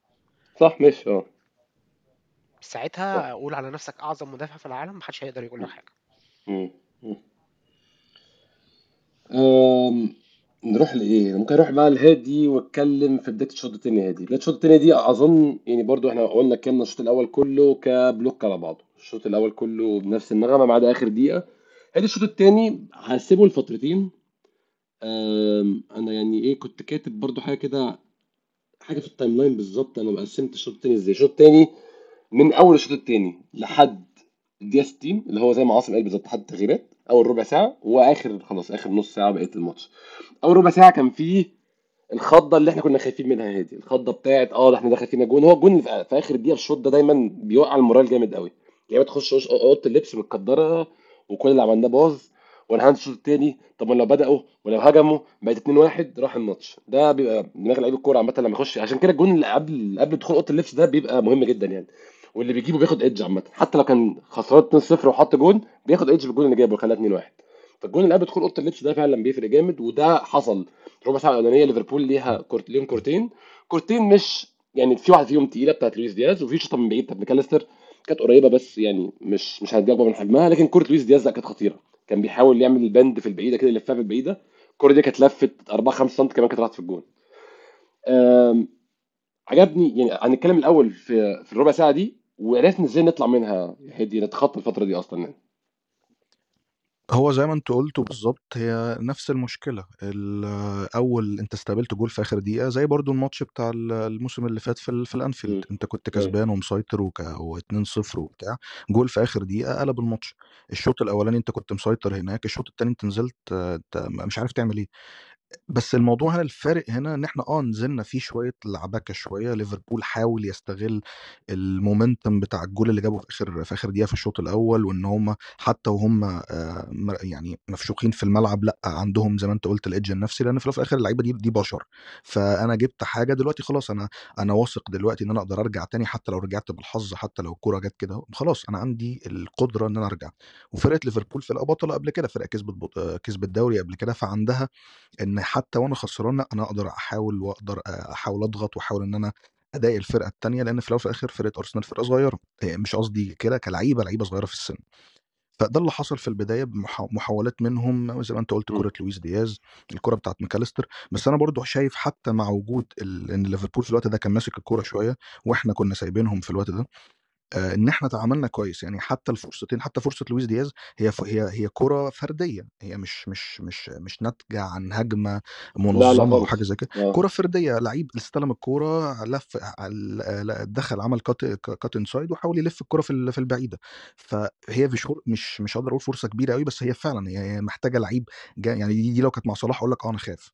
صح ماشي أه. صح ساعتها قول على نفسك أعظم مدافع في العالم محدش هيقدر يقول لك. حاجة مم. مم. أم... نروح لإيه ممكن أروح بقى الهادي وأتكلم في بداية الشوط التاني هادي بداية الشوط التاني دي أظن يعني برضو إحنا قلنا اتكلمنا الشوط الأول كله ك block على بعضه الشوط الأول كله بنفس النغمة ما عدا آخر دقيقة هادي الشوط التاني هسيبه لفترتين. أنا يعني إيه كنت كاتب برضو حاجة كده حاجة في ال timeline بالظبط أنا قسمت الشوط التاني إزاي الشوط التاني من أول الشوط التاني لحد الدقيقه 60 اللي هو زي ما عاصم قال بالظبط لحد التغييرات أول ربع ساعة وآخر خلاص آخر نص ساعة بقية الماتش. أول ربع ساعة كان فيه الخضة اللي إحنا كنا خايفين منها دي. الخضة بتاعت آه إحنا داخل فينا جون. هو الجون في آخر دقيقة الشوط ده دايما بيوقع ال morale جامد قوي يعني تخش أوضة اللبس متقدره وكل اللي عملناه باظ والهاند الشوط التاني طب لو بدأوا ولو هجموا بقت 2 1 راح الماتش. ده بيبقى دماغ لعيب الكورة عامة لما يخش عشان كده الجون اللي قبل قبل دخول أوضة اللبس ده بيبقى مهم جدا يعني. واللي بيجيبه بياخد edge عامة. حتى لو كان خسران 2 0 وحط جون بياخد edge بالجون اللي جابه خلاها 2 1 فالجون اللي قبل دخول اوضة اللبس ده فعلا بيفرق جامد وده حصل ربع ساعة الأولانية ليفربول ليها كورت ليهم كورتين. كورتين مش يعني في واحدة فيهم تقيلة بتاعت لويس دياز وفي شوطة من بعيد بتاعت ماكاليستر كانت قريبة بس يعني مش مش هتجيب من حجمها. لكن كوره لويس دياز لا كانت خطيرة. كان بيحاول يعمل ال bend في البعيدة كده يلفها في البعيدة. الكورة دي كانت لفت 4 5 سم كمان كانت راحت في الجون. عجبني يعني هنتكلم الأول في في الربع ساعة دي وعرفنا إزاي نطلع منها هدي نتخطى الفترة دي أصلا يعني. هو زي ما انت قلت بالظبط هي نفس المشكلة. ال- أول أنت استقبلت جول في آخر دقيقة زي برضو الماتش بتاع ال- الموسم اللي فات في في الأنفيلد. أنت كنت كسبان ومسيطر وك... و2-0 وبتاع. جول في آخر دقيقة قلب الماتش. الشوط الأولاني أنت كنت مسيطر هناك الشوط الثاني أنت نزلت أنت مش عارف تعمل إيه. بس الموضوع هنا الفارق هنا إن إحنا آه نزلنا فيه شوية لعبكة شوية ليفربول حاول يستغل المومنتم بتاع الجول اللي جابه في آخر في آخر دقيقة في الشوط الأول وإن هم حتى وهم آه، يعني مفشوخين في الملعب لأ عندهم زي ما أنت قلت الايدج النفسي لأن في الآخر اللعيبة دي دي بشر. فأنا جبت حاجة دلوقتي خلاص أنا أنا واثق دلوقتي إن أنا أقدر أرجع تاني حتى لو رجعت بالحظ حتى لو الكورة جت كده خلاص أنا عندي القدرة إن أنا أرجع. وفرقة ليفربول فرقه بطلة قبل كده فرقة كسبت آه، كسبت دوري قبل كده فعندها إن حتى وأنا خسران لا أنا أقدر أحاول وأقدر أحاول أضغط وأحاول إن أنا أضايق الفرقة الثانية لأن في الأول وفي الآخر فرقة أرسنال فرقة صغيرة. مش قصدي كده كلعيبة لعيبة صغيرة في السن. فده اللي حصل في البداية بمحاولات منهم زي ما أنت قلت مم. كره لويس دياز الكره بتاعت ماكاليستر بس أنا برضو شايف حتى مع وجود ال- إن ليفربول في الوقت ده كان ماسك الكورة شوية وإحنا كنا سايبينهم في الوقت ده إن إحنا تعاملنا كويس. يعني حتى الفرصتين حتى فرصة لويس دياز هي ف- هي هي كرة فردية. هي مش مش مش مش ناتجة عن هجمة منظمة أو حاجة زي كده. آه. كرة فردية لعيب استلم الكوره لف دخل عمل cut cut inside وحاول يلف الكرة في في البعيدة. فهي مش مش مش هقدر أقول فرصة كبيرة قوي بس هي فعلا هي محتاجة لعيب يعني دي, لو كانت مع صلاح أقول لك آه أنا خايف.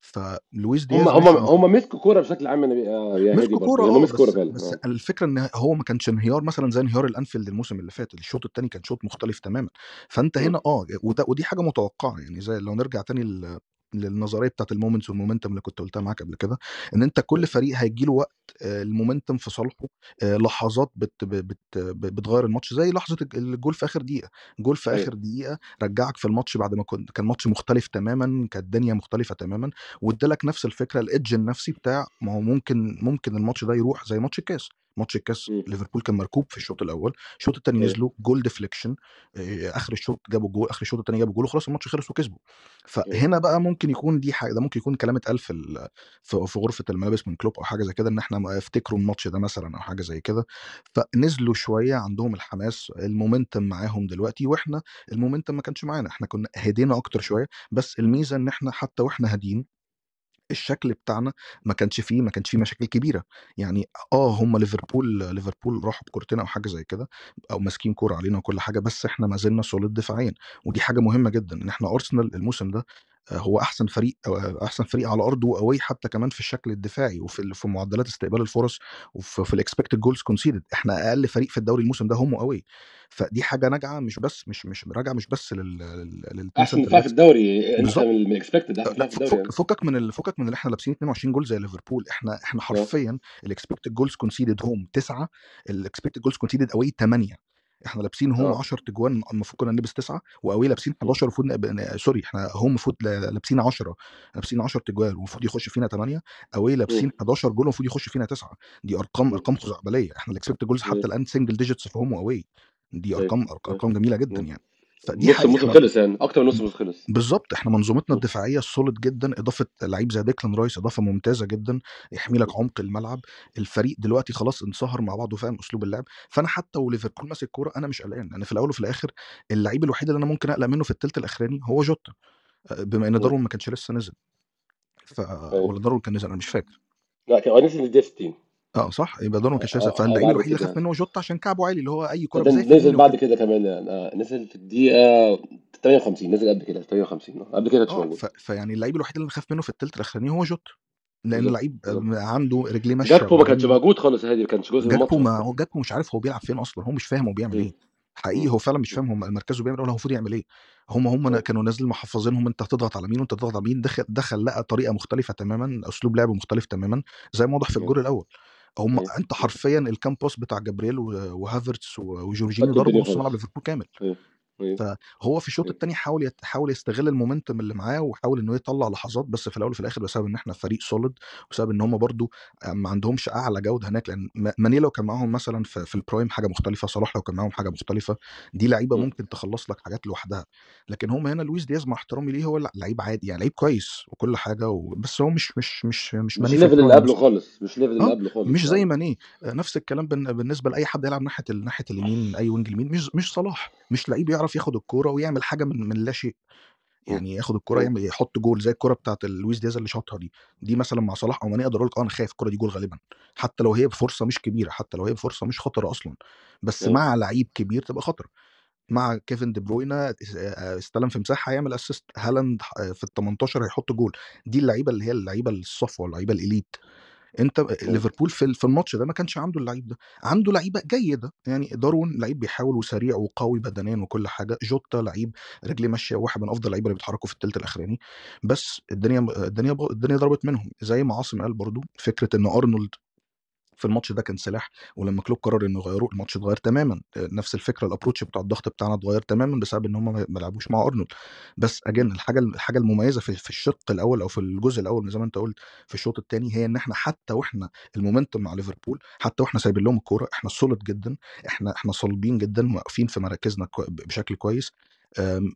فلويس هم دياز هم مشي هم مسكوا كورة بشكل عام يا نبي- آه، مسكوا كورة يعني هم آه مسكوا كورة بس فعلا بس آه. الفكرة إن هو ما كانش انهيار مثلا زي انهيار الأنفيلد الموسم اللي فات الشوط الثاني كان شوط مختلف تماما. فأنت. هنا آه وده ودي حاجة متوقعة يعني زي لو نرجع تاني للنظرية بتاعت ال moments وال momentum اللي كنت قلتها معاك قبل كده إن أنت كل فريق هيجي له وقت آه، ال momentum في صالحه آه، لحظات بت بت بت بتغير الماتش زي لحظة الج- الجول في آخر دقيقة. جول في أيوه. آخر دقيقة رجعك في الماتش بعد ما كنت كان ماتش مختلف تماما كانت الدنيا مختلفة تماما وادالك نفس الفكرة ال edge النفسي بتاع ما هو ممكن ممكن الماتش ده يروح زي ماتش الكاس. ماتش الكاس مم. ليفربول كان مركوب في الشوط الأول الشوط الثاني أيوه نزلوا جول deflection آخر الشوط جابوا جول آخر الشوط الثاني جابوا جول وخلاص الماتش خلص وكسبوا. أيوه فهنا بقى ممكن يكون دي حاجة ده ممكن يكون كلام اتقال في في غرفة الملابس من كلوب أو حاجة زي كده إن إحنا افتكروا الماتش ده مثلا أو حاجة زي كده. فنزلوا شوية عندهم الحماس ال momentum معاهم دلوقتي وإحنا ال momentum ما كانش معانا إحنا كنا هدينا أكتر شوية. بس الميزة إن إحنا حتى وإحنا هاديين الشكل بتاعنا ما كانش فيه ما كانش فيه مشاكل كبيرة. يعني آه هم ليفربول ليفربول راحوا بكورتين أو حاجة زي كده أو ماسكين كورة علينا وكل حاجة بس إحنا ما زلنا solid دفاعيا. ودي حاجة مهمة جدا إن إحنا ارسنال الموسم ده هو أحسن فريق أحسن فريق على أرضه وقوي حتى كمان في الشكل الدفاعي وفي في معدلات استقبال الفرص وفي في ال expected goals conceded إحنا أقل فريق في الدوري الموسم ده هم قوي فدي حاجة راجعة مش بس مش مش راجعة مش بس لل لل- أحسن دفاع في الدوري أنت بالظبط. من ال expected أحسن في الدوري يعني. فكك من. فكك من اللي إحنا لابسين 22 جول زي ليفربول. إحنا إحنا آه. حرفيا ال expected goals conceded home 9 ال expected goals conceded away 8 إحنا لابسين home آه 10 تجوان المفروض كنا نلبس 9 و away لابسين مم. 11 المفروض نب- sorry إحنا home المفروض لابسين 10 لابسين 10 تجوان والمفروض يخش فينا 8 away لابسين مم. 11 جول المفروض يخش فينا 9 دي أرقام. أرقام خزعبلية إحنا ال expected goals حتى. الآن single digits في home و away دي أيوه أرقام أيوه أرقام جميلة جدا. يعني فدي نص الموسم خلص يعني أكتر من نص الموسم خلص. بالظبط إحنا منظومتنا. الدفاعية solid جدا إضافة لعيب زي ديكلان رايس إضافة ممتازة جدا يحمي لك. عمق الملعب. الفريق دلوقتي خلاص انصهر مع بعض وفاهم أسلوب اللعب. فأنا حتى وليفربول ماسك كوره أنا مش قلقان. لأن في الأول وفي الآخر اللعيب الوحيد اللي أنا ممكن أقلق منه في الثلث الأخراني هو جوتا. آه، بما إن مم. داروين ما كانش لسه نزل. ف أيوه. ولا داروين كان نزل أنا مش فاكر. لا كان نزل الدقيقة 60 آه صح. يبقى داروين ما كانش فاللعيب الوحيد اللي خاف منه؟ هو جوتا عشان كعبه عالي اللي هو أي زي نزل بعد كده كمان آه، نزل في الدقيقة 58 نزل قبل كده 58 آه قبل كده ف... فيعني اللعيب الوحيد اللي نخاف منه في التلت الأخراني هو جوت لأن اللعيب عنده رجليه ماشية جاكبو ما كانش موجود خالص هادي ما كانش جزء جاكبو ما هو جاكبو مش عارف هو بيلعب فين أصلا. هو مش فاهم هو بيعمل. إيه. حقيقي. هو فعلا مش. فاهم هم مركزه بيعمل إيه ولا هو المفروض يعمل إيه. هم هم. كانوا نازلين محفظينهم أنت هتضغط على مين وأنت تضغط على مين. دخل دخل لقى طريقة مختلفة تماما أسلوب لعب مختلف تماما زي ما واضح في. الجول الأول. هم أيوه أنت. حرفيا الكام pass بتاع جابرييل و- وهافرتس وجورجينيو ضربوا نص ملعب ليفربول كامل. أيوه فهو في الشوط أيوه الثاني حاول حاول يستغل ال momentum اللي معاه وحاول إنه يطلع لحظات بس في الأول وفي الآخر بسبب إن إحنا فريق solid وبسبب إن هم برضو ما عندهمش أعلى جودة هناك لأن ماني لو كان معاهم مثلا في, في ال prime حاجة مختلفة صلاح لو كان معاهم حاجة مختلفة دي لعيبة مم. ممكن تخلص لك حاجات لوحدها. لكن هم هنا لويس دياز مع احترامي ليه هو لعيب عادي يعني لعيب كويس وكل حاجة و... بس هو مش مش مش مش مش ال level اللي قبله خالص مش ال level اللي آه قبله خالص مش زي فعلا ماني آه، نفس الكلام بالنسبة لأي حد يلعب ناحية ناحية اليمين أي wing اليمين مش مش صلاح مش لعيب يعرف ياخد الكورة ويعمل حاجة من من لا شيء. يعني ياخد الكرة مم. يعمل يحط جول زي الكرة بتاعت لويس دياز اللي شاطها دي. دي مثلا مع صلاح أو ماني أقدر أقول لك آه أنا خايف الكرة دي جول غالبا. حتى لو هي بفرصة مش كبيرة حتى لو هي بفرصة مش خطرة أصلا. بس أيوه. مع لعيب كبير تبقى خطر. مع كيفن دي بروينا استلم في مساحة هيعمل assist هالاند في ال 18 هيحط جول. دي اللعيبة اللي هي اللعيبة الصفوة اللعيبة ال elite. أنت أيوه ليفربول في في الماتش ده ما كانش عنده اللعيب ده عنده لعيبة جيدة يعني داروين لعيب بيحاول وسريع وقوي بدنيا وكل حاجة جوتا لعيب رجليه ماشية واحد من أفضل اللعيبه اللي بيتحركوا في الثلث الأخراني بس الدنيا الدنيا الدنيا ضربت منهم زي ما عاصم قال برضو فكرة إن أرنولد في الماتش ده كان سلاح ولما كلوب قرر إنه يغيره الماتش اتغير تماما. نفس الفكرة ال approach بتاع الضغط بتاعنا اتغير تماما بسبب إن هم ما لعبوش مع أرنولد. بس again الحاجة الحاجة المميزة في, في الشق الأول أو في الجزء الأول زي ما أنت قلت في الشوط الثاني هي إن إحنا حتى وإحنا ال momentum مع ليفربول حتى وإحنا سايبين لهم الكورة إحنا solid جدا إحنا إحنا صلبين جدا واقفين في مراكزنا بشكل كويس.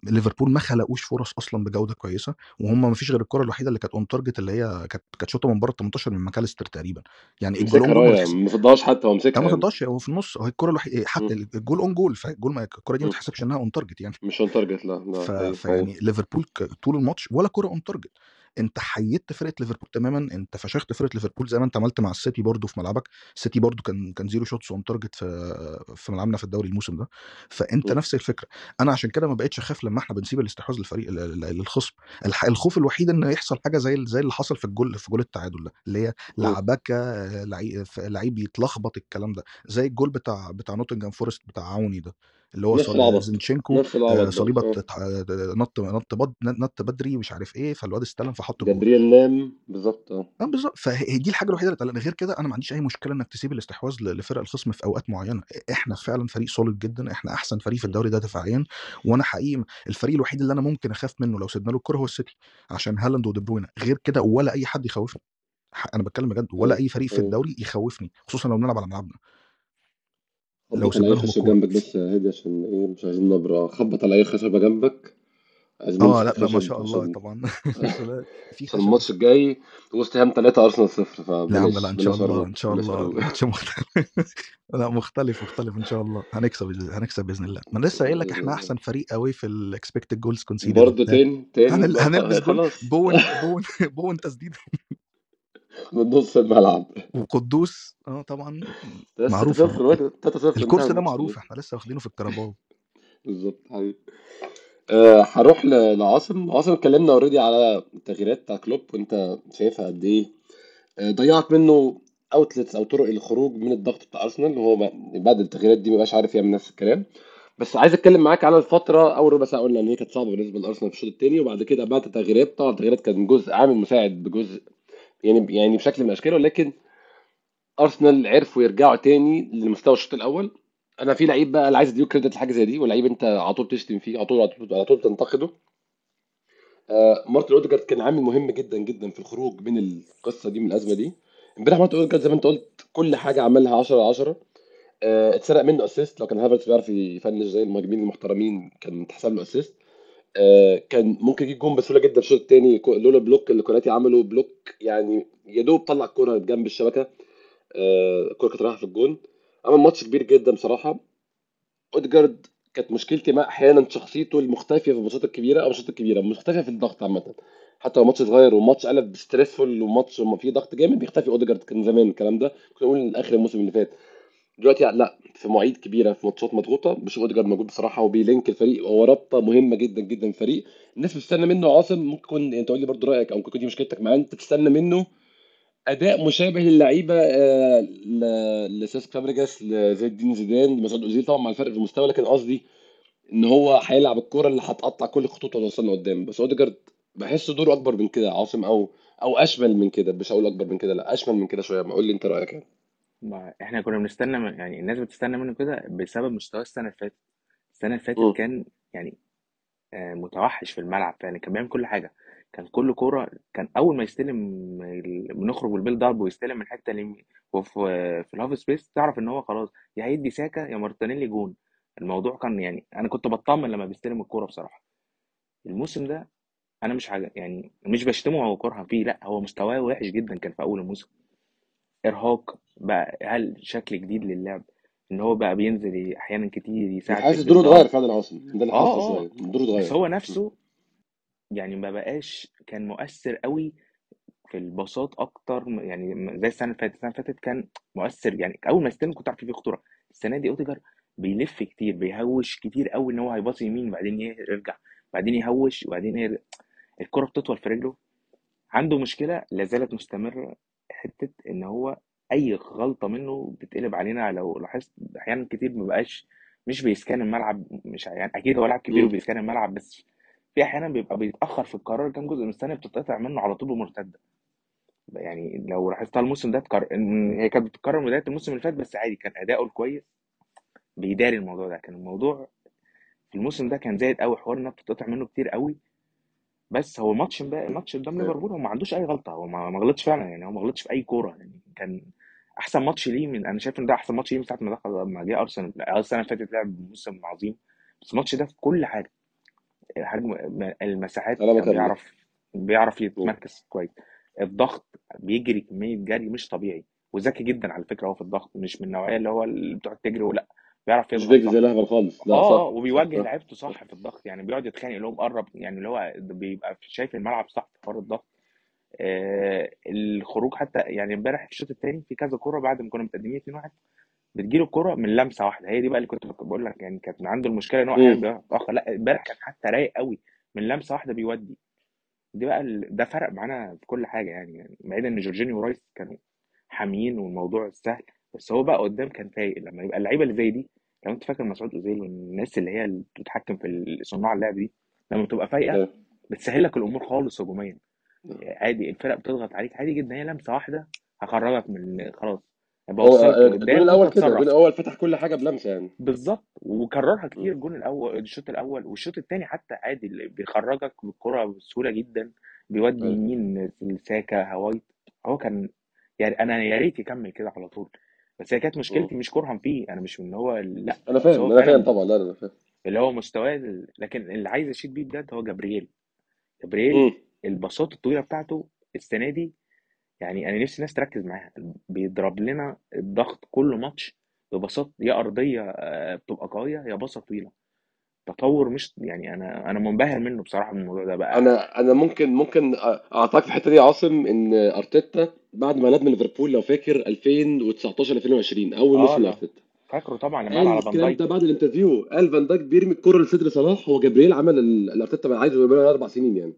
ليفربول ما خلقوش فرص أصلا بجودة كويسة وهم ما فيش غير الكرة الوحيدة اللي كانت on target اللي هي كانت كانت شوطة من بره 18 من ماكاليستر تقريبا. يعني الجول ما ما صدهاش حتى هو مسكها ما يعني صدقش هو في النص هو الكرة الوحيده حتى. الجول own goal فالجول الكرة دي ما. تحسبش إنها on target يعني. مش on target لا لا ف... أيوه فيعني ليفربول ك- طول الماتش ولا كرة on target أنت حيدت فرقة ليفربول تماما أنت فشخت فرقة ليفربول زي ما أنت عملت مع السيتي برضو في ملعبك. السيتي برضو كان كان zero shots on target في في ملعبنا في الدوري الموسم ده. فأنت مم. نفس الفكرة. أنا عشان كده ما بقتش أخاف لما إحنا بنسيب الاستحواذ للفريق للخصم الخوف الوحيد إن يحصل حاجة زي زي اللي حصل في الجول في جول التعادل ده اللي هي. لعبكة لعيب يتلخبط الكلام ده. زي الجول بتاع بتاع نوتنجهام فورست بتاع عوني ده. اللي هو زينتشينكو آه، صليبة ات- آه، نط نط بد نط بدري مش عارف إيه فالواد استلم فحط جول جابرييل نام بالظبط آه. بالظبط. فهي دي الحاجة الوحيدة اللي غير كده أنا ما عنديش أي مشكلة إنك تسيب الاستحواذ لفرق الخصم في أوقات معينة. إحنا فعلا فريق solid جدا. إحنا أحسن فريق في الدوري ده دفاعيا. وأنا حقيقي الفريق الوحيد اللي أنا ممكن أخاف منه لو سيبنا له الكرة هو السيتي عشان هالاند ودي بروينا غير كده ولا أي حد يخوفني. أنا بتكلم بجد. ولا أي فريق في الدوري يخوفني خصوصا لو بنلعب على ملعبنا. لو على اي لهم خشب الكوره جنبك بس هادي عشان إيه مش عايزين نبرة خبط على اي خشبة جنبك؟ عايزين آه لا ما شاء الله طبعا. لا، في عشان خشب. الماتش الجاي وست هام 3 أرسنال 0 لا يا عم لا فبلاش ان شاء الله إن شاء الله الماتش مختلف لا مختلف مختلف إن شاء الله. هنكسب هنكسب بإذن الله. ما لسه قايل لك إحنا الله. أحسن فريق قوي في ال expected goals conceded برضه تاني تاني؟ هنل... لا هنلبس جول بوين بوين بوين تسديد. من نص الملعب. وقدوس آه طبعا بس 3 معروفه 0 3 0 انتهى الكورس ده معروف إحنا لسه واخدينه في الكاراباو بالظبط حبيبي أه هروح لعاصم. عاصم اتكلمنا already على التغييرات بتاع كلوب وأنت شايفها قد إيه. آه، ضيعت منه اوتلتس أو طرق الخروج من الضغط بتاع أرسنال. وهو بعد التغييرات دي مبقاش عارف يعمل نفس الكلام. بس عايز أتكلم معاك على الفترة أول ربع ساعه قلنا إن هي كانت صعبة بالنسبة لأرسنال في الشوط الثاني وبعد كده بعد التغييرات طبعا التغييرات كان جزء عامل مساعد بجزء يعني يعني بشكل من الأشكال ولكن أرسنال عرفوا يرجعوا تاني لمستوى الشوط الأول. أنا في لعيب بقى اللي عايز اديله كريدت لحاجة زي دي ولعيب أنت على طول تشتم فيه على طول على طول, على طول تنتقده. آه مارتن أوديجارد كان عامل مهم جدا جدا في الخروج من القصة دي من الأزمة دي. امبارح مارتن أوديجارد زي ما أنت قلت كل حاجة عملها 10 على 10 آه اتسرق منه assist لو كان هافرتس بيعرف ي finish زي المهاجمين المحترمين كان اتحسب له assist كان ممكن يجيب جون بسهولة جدا الشوط الثاني لولا block اللي كوناتي عمله block يعني يا دوب طلع الكوره جنب الشبكة. آه، الكورة كانت رايحة في الجون. عمل ماتش كبير جدا بصراحة. اوديجارد كانت مشكلتي معاه أحيانا شخصيته المختفية في الماتشات الكبيرة أو الماتشات الكبيرة مختفية في الضغط عامة. حتى لو ماتش صغير وماتش قلب stressful وماتش فيه ضغط جامد بيختفي اوديجارد كان زمان الكلام ده. كنا نقول آخر الموسم اللي فات. دلوقتي لا في مواعيد كبيرة في ماتشات مضغوطة بشوف اوديجارد موجود بصراحة وبي link الفريق هو رابطة مهمة جدا جدا الفريق. الناس بتستنى منه عاصم ممكن أنت قول لي برضه رأيك أو ممكن دي مشكلتك معاه أنت تستنى منه أداء مشابه للعيبة آه، لسيسك فابريجاس لزين الدين زيدان لمسعود أوزيل طبعا مع الفرق في المستوى لكن قصدي إن هو هيلعب الكورة اللي هتقطع كل الخطوط وتوصلنا قدام. بس أوديجارد بحس دوره أكبر من كده عاصم أو أو أشمل من كده مش هقول أكبر من كده لا أشمل من كده شوية. ما قول لي أنت رأيك يعني. ما إحنا كنا بنستنى من يعني الناس بتستنى منه كده بسبب مستواه السنة اللي فاتت. السنة اللي فاتت مم. كان يعني آه، متوحش في الملعب يعني كان بيعمل كل حاجة. كان كل كورة كان أول ما يستلم ال- بنخرج بال build up ويستلم من الحته اليمين وفي في ال half space تعرف إن هو خلاص يا هيدي ساكا يا مارتينيلي جون. الموضوع كان يعني أنا كنت بطمن لما بيستلم الكورة بصراحة. الموسم ده أنا مش حاجة يعني مش بشتمه أو كرها فيه لأ هو مستواه وحش جدا كان في أول الموسم. إرهاق بقى هل شكل جديد للعب؟ إن هو بقى بينزل أحيانا كتير يساعد حاسس دوره اتغير فعلا عاصم. ده اللي آه حاسه آه. شوية. دوره بس اتغير هو مم. نفسه يعني ما بقاش كان مؤثر قوي في البساط أكتر م- يعني م- زي السنة اللي فاتت. السنة اللي فاتت كان مؤثر يعني أول ما يستلم كنت عارف فيه خطورة. السنة دي اوديجار بيلف كتير بيهوش كتير قوي إن هو هيباصي يمين بعدين يرجع بعدين يهوش وبعدين يرجع. الكرة بتطول في رجله. عنده مشكلة لا زالت مستمرة حتة إن هو أي غلطة منه بتقلب علينا. لو لاحظت أحيانا كتير ما بقاش مش بيسكان الملعب مش يعني أكيد هو لاعب كبير مم. وبيسكان الملعب بس في أحيانا بيبقى بيتأخر في القرار كام جزء من الثانية بتتقطع منه على طول بمرتدة. يعني لو لاحظتها الموسم ده تكر... إن هي كانت بتتكرر من بداية الموسم اللي فات بس عادي كان أداؤه الكويس بيداري الموضوع ده. كان الموضوع في الموسم ده كان زايد قوي حوار إنها بتتقطع منه كتير قوي بس هو الماتش امبارح الماتش قدام أيوه. ليفربول هو ما عندوش أي غلطة هو ما ما غلطش فعلا يعني هو ما غلطش في أي كورة يعني كان أحسن ماتش ليه من أنا شايف إن ده أحسن ماتش ليه من ساعة ما دخل ما جه أرسنال السنة اللي فاتت لعب موسم عظيم بس الماتش ده في كل حاجة حجم المساحات كان بيعرف بيعرف. يتمركز كويس الضغط بيجري كمية جري مش طبيعي وذكي جدا على فكرة هو في الضغط مش من النوعية اللي هو اللي بتقعد تجري ولا بيعرف مش صح زي الاهبل خالص. لا آه صح. وبيوجه لعيبته صح في الضغط يعني بيقعد يتخانق لهم قرب يعني اللي هو بيبقى شايف الملعب صح في حوار الضغط. آه الخروج حتى يعني امبارح في الشوط الثاني في كذا كورة بعد ما كنا متقدمين 2-1 بتجيله الكوره من لمسة واحدة. هي دي بقى اللي كنت بقول لك يعني كانت عنده المشكلة إن هو أحيانا. بيتاخر لا امبارح كان حتى رايق قوي. من لمسة واحدة بيودي. دي بقى ال... ده فرق معانا في كل حاجة يعني يعني بعيدا إن جورجينيو ورايس كانوا حاميين والموضوع سهل. بس هو بقى قدام كان فايق لما يبقى اللعيبة اللي زي دي لو انت فاكر مسعود اوزيل والناس اللي هي اللي بتتحكم في صناع اللعب دي لما بتبقى فايقة أيوه بتسهل لك الأمور خالص هجوميا. عادي الفرق بتضغط عليك عادي جدا هي لمسة واحدة هخرجك من خلاص. هو بوصلك آه، الأول كده الجون اتصرف الأول فتح كل حاجة بلمسة يعني. بالظبط وكررها. كتير الجون الأول الشوط الأول والشوط الثاني حتى عادي اللي بيخرجك بالكره بسهولة جدا بيودي يمين ساكا هوايت. هو كان يعني أنا يا ريت يكمل كده على طول. بس هي كانت. مشكلتي مش كرها فيه. أنا مش من هو لا أنا فاهم أنا فاهم طبعا لا أنا فاهم. اللي هو مستواه لكن اللي عايز اشيد بيه بجد هو جبريل جبريل. البساطه الطويلة بتاعته السنة دي يعني أنا نفسي الناس تركز معاها. بيضرب لنا الضغط كل ماتش ببساطه يا أرضية آه، بتبقى قوية يا باصة طويلة. تطور مش يعني أنا أنا منبهر منه بصراحة من الموضوع ده بقى. أنا أنا ممكن ممكن اعطاك في الحتة دي يا عاصم إن أرتيتا بعد ما نادى من ليفربول لو فاكر 2019 2020 أول آه موسم لا. لأرتيتا. فاكره طبعا لما قال على فان الكلام دايك. ده بعد ال interview. قال فان دايك بيرمي الكرة لصدر صلاح هو جبريل عمل ال- اللي ارتيتا بقى عايزه يعمله أربع سنين يعني.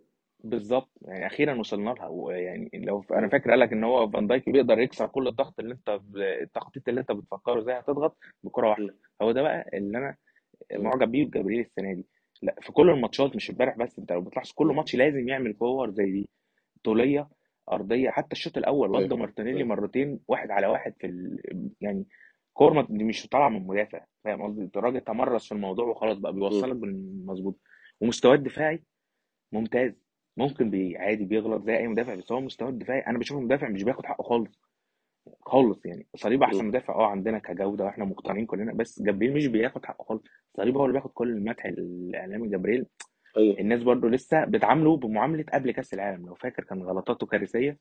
بالظبط. يعني أخيرا وصلنا لها. ويعني لو أنا. فاكر قال لك إن هو فان دايك بيقدر يكسر كل الضغط اللي أنت التخطيط اللي أنت بتفكره إزاي هتضغط بكرة واحدة. هو ده بقى اللي أنا. معجب بيه بجبريل السنة دي. لا في كل الماتشات مش امبارح بس انت لو بتلاحظ كل. ماتش لازم يعمل كور زي دي. طولية أرضية حتى الشوط الأول ودى أيوه مارتينيلي أيوه مرتين واحد على واحد في ال... يعني كور مش طالعة من مدافع فاهم قصدي؟ الراجل تمرس في الموضوع وخلاص بقى. بيوصلك بالمظبوط. ومستواه الدفاعي ممتاز. ممكن بي عادي بيغلط زي أي مدافع بس هو مستواه الدفاعي أنا بشوف المدافع مش بياخد حقه خالص. خالص يعني. صليبه أحسن. مدافع آه عندنا كجودة وإحنا مقتنعين كلنا بس جبريل مش بياخد حقه خالص. صليبه هو اللي بياخد كل المدح الإعلامي. جبريل أيوه. الناس برضو لسه بتعامله بمعاملة قبل كأس العالم. لو فاكر كان غلطاته كارثية.